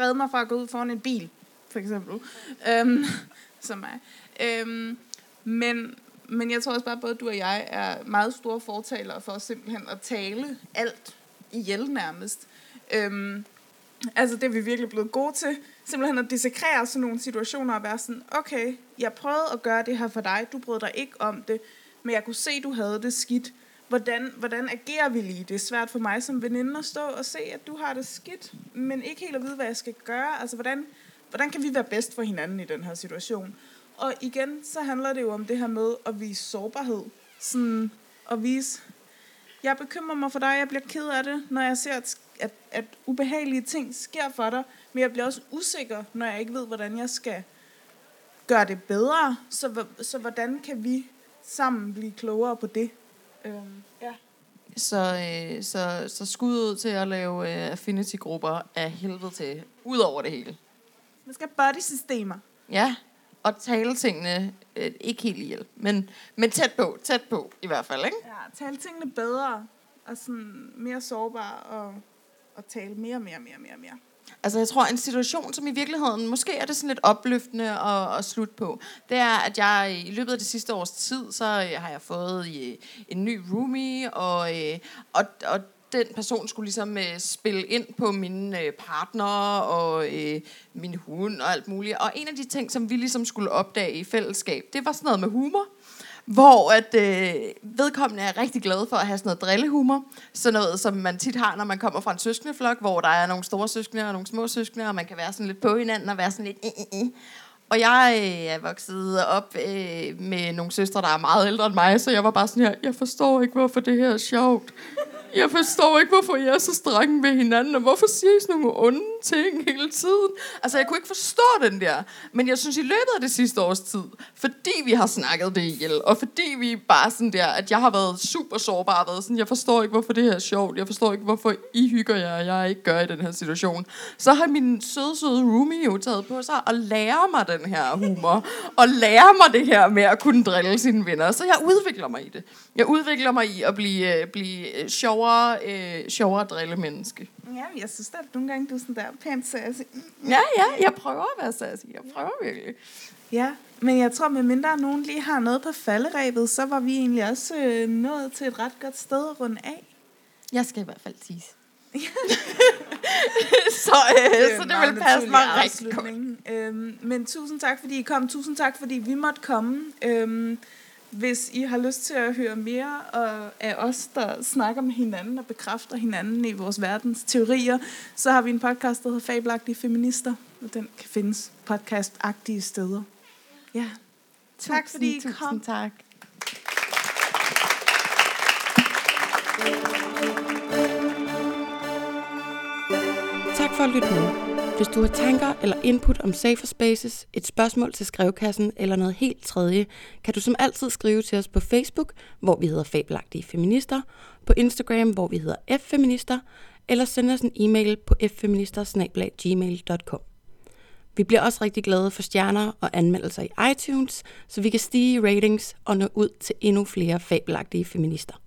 redde mig fra at gå ud foran en bil, for eksempel, øhm, som mig. Øhm, men, men jeg tror også bare, at både du og jeg er meget store fortalere for simpelthen at tale alt ihjel nærmest. Øhm, altså, det er vi virkelig blevet gode til simpelthen at dissekrere sådan nogle situationer og være sådan, okay, jeg prøvede at gøre det her for dig, du brød dig ikke om det, men jeg kunne se, du havde det skidt. Hvordan, hvordan agerer vi lige? Det er svært for mig som veninde at stå og se, at du har det skidt, men ikke helt at vide, hvad jeg skal gøre. Altså, hvordan, hvordan kan vi være bedst for hinanden i den her situation? Og igen, så handler det jo om det her med at vise sårbarhed. Sådan at vise, jeg bekymrer mig for dig, jeg bliver ked af det, når jeg ser, at, at, at ubehagelige ting sker for dig. Men jeg bliver også usikker, når jeg ikke ved, hvordan jeg skal gøre det bedre. Så, så hvordan kan vi sammen blive klogere på det? Øhm, ja. Så, øh, så, så skud ud til at lave øh, affinity-grupper af helvede til, ud over det hele. Man skal body-systemer. Ja, og tale tingene øh, ikke helt ihjel, men, men tæt på, tæt på i hvert fald, ikke? Ja, tale tingene bedre, og sådan mere sårbare, og, at tale mere, mere, mere, mere, mere. Altså jeg tror, en situation, som i virkeligheden, måske er det sådan lidt opløftende at, at slutte på, det er, at jeg i løbet af det sidste års tid, så øh, har jeg fået øh, en ny roomie, og, øh, og, og den person skulle ligesom øh, spille ind på mine øh, partner og øh, min hund og alt muligt. Og en af de ting, som vi ligesom skulle opdage i fællesskab, det var sådan noget med humor hvor at øh, vedkommende er rigtig glad for at have sådan noget drillehumor. Sådan noget, som man tit har, når man kommer fra en søskendeflok, hvor der er nogle store søskende og nogle små søskende, og man kan være sådan lidt på hinanden og være sådan lidt... Øh, øh. Og jeg øh, er vokset op øh, med nogle søstre, der er meget ældre end mig, så jeg var bare sådan her, jeg forstår ikke, hvorfor det her er sjovt jeg forstår ikke, hvorfor I er så strenge med hinanden, og hvorfor siger I sådan nogle onde ting hele tiden? Altså, jeg kunne ikke forstå den der. Men jeg synes, i løbet af det sidste års tid, fordi vi har snakket det ihjel, og fordi vi bare sådan der, at jeg har været super sårbar, og været sådan, jeg forstår ikke, hvorfor det her er sjovt, jeg forstår ikke, hvorfor I hygger jer, og jeg ikke gør i den her situation. Så har min søde, søde roomie jo taget på sig og lære mig den her humor, og lære mig det her med at kunne drille sine venner. Så jeg udvikler mig i det. Jeg udvikler mig i at blive, øh, blive øh, sjov sjovere, øh, sjovere drille menneske. Ja, jeg synes at nogle gange, du er sådan der pænt sassy. Ja, ja, jeg prøver at være sassy. Jeg prøver virkelig. Ja, men jeg tror, med mindre nogen lige har noget på falderæbet, så var vi egentlig også øh, nået til et ret godt sted at runde af. Jeg skal i hvert fald tise. så, øh, det så det vil passe mig rigtig godt. Øhm, men tusind tak, fordi I kom. Tusind tak, fordi vi måtte komme. Øhm, hvis I har lyst til at høre mere af os, der snakker med hinanden og bekræfter hinanden i vores verdens teorier, så har vi en podcast, der hedder Fabelagtige Feminister, og den kan findes podcastagtige steder. Ja. Tusind, tak fordi I tusind kom. tak. Tak for at lytte med. Hvis du har tanker eller input om Safer Spaces, et spørgsmål til skrivekassen eller noget helt tredje, kan du som altid skrive til os på Facebook, hvor vi hedder Fabelagtige Feminister, på Instagram, hvor vi hedder F-Feminister, eller sende os en e-mail på ffeminister Vi bliver også rigtig glade for stjerner og anmeldelser i iTunes, så vi kan stige i ratings og nå ud til endnu flere fabelagtige feminister.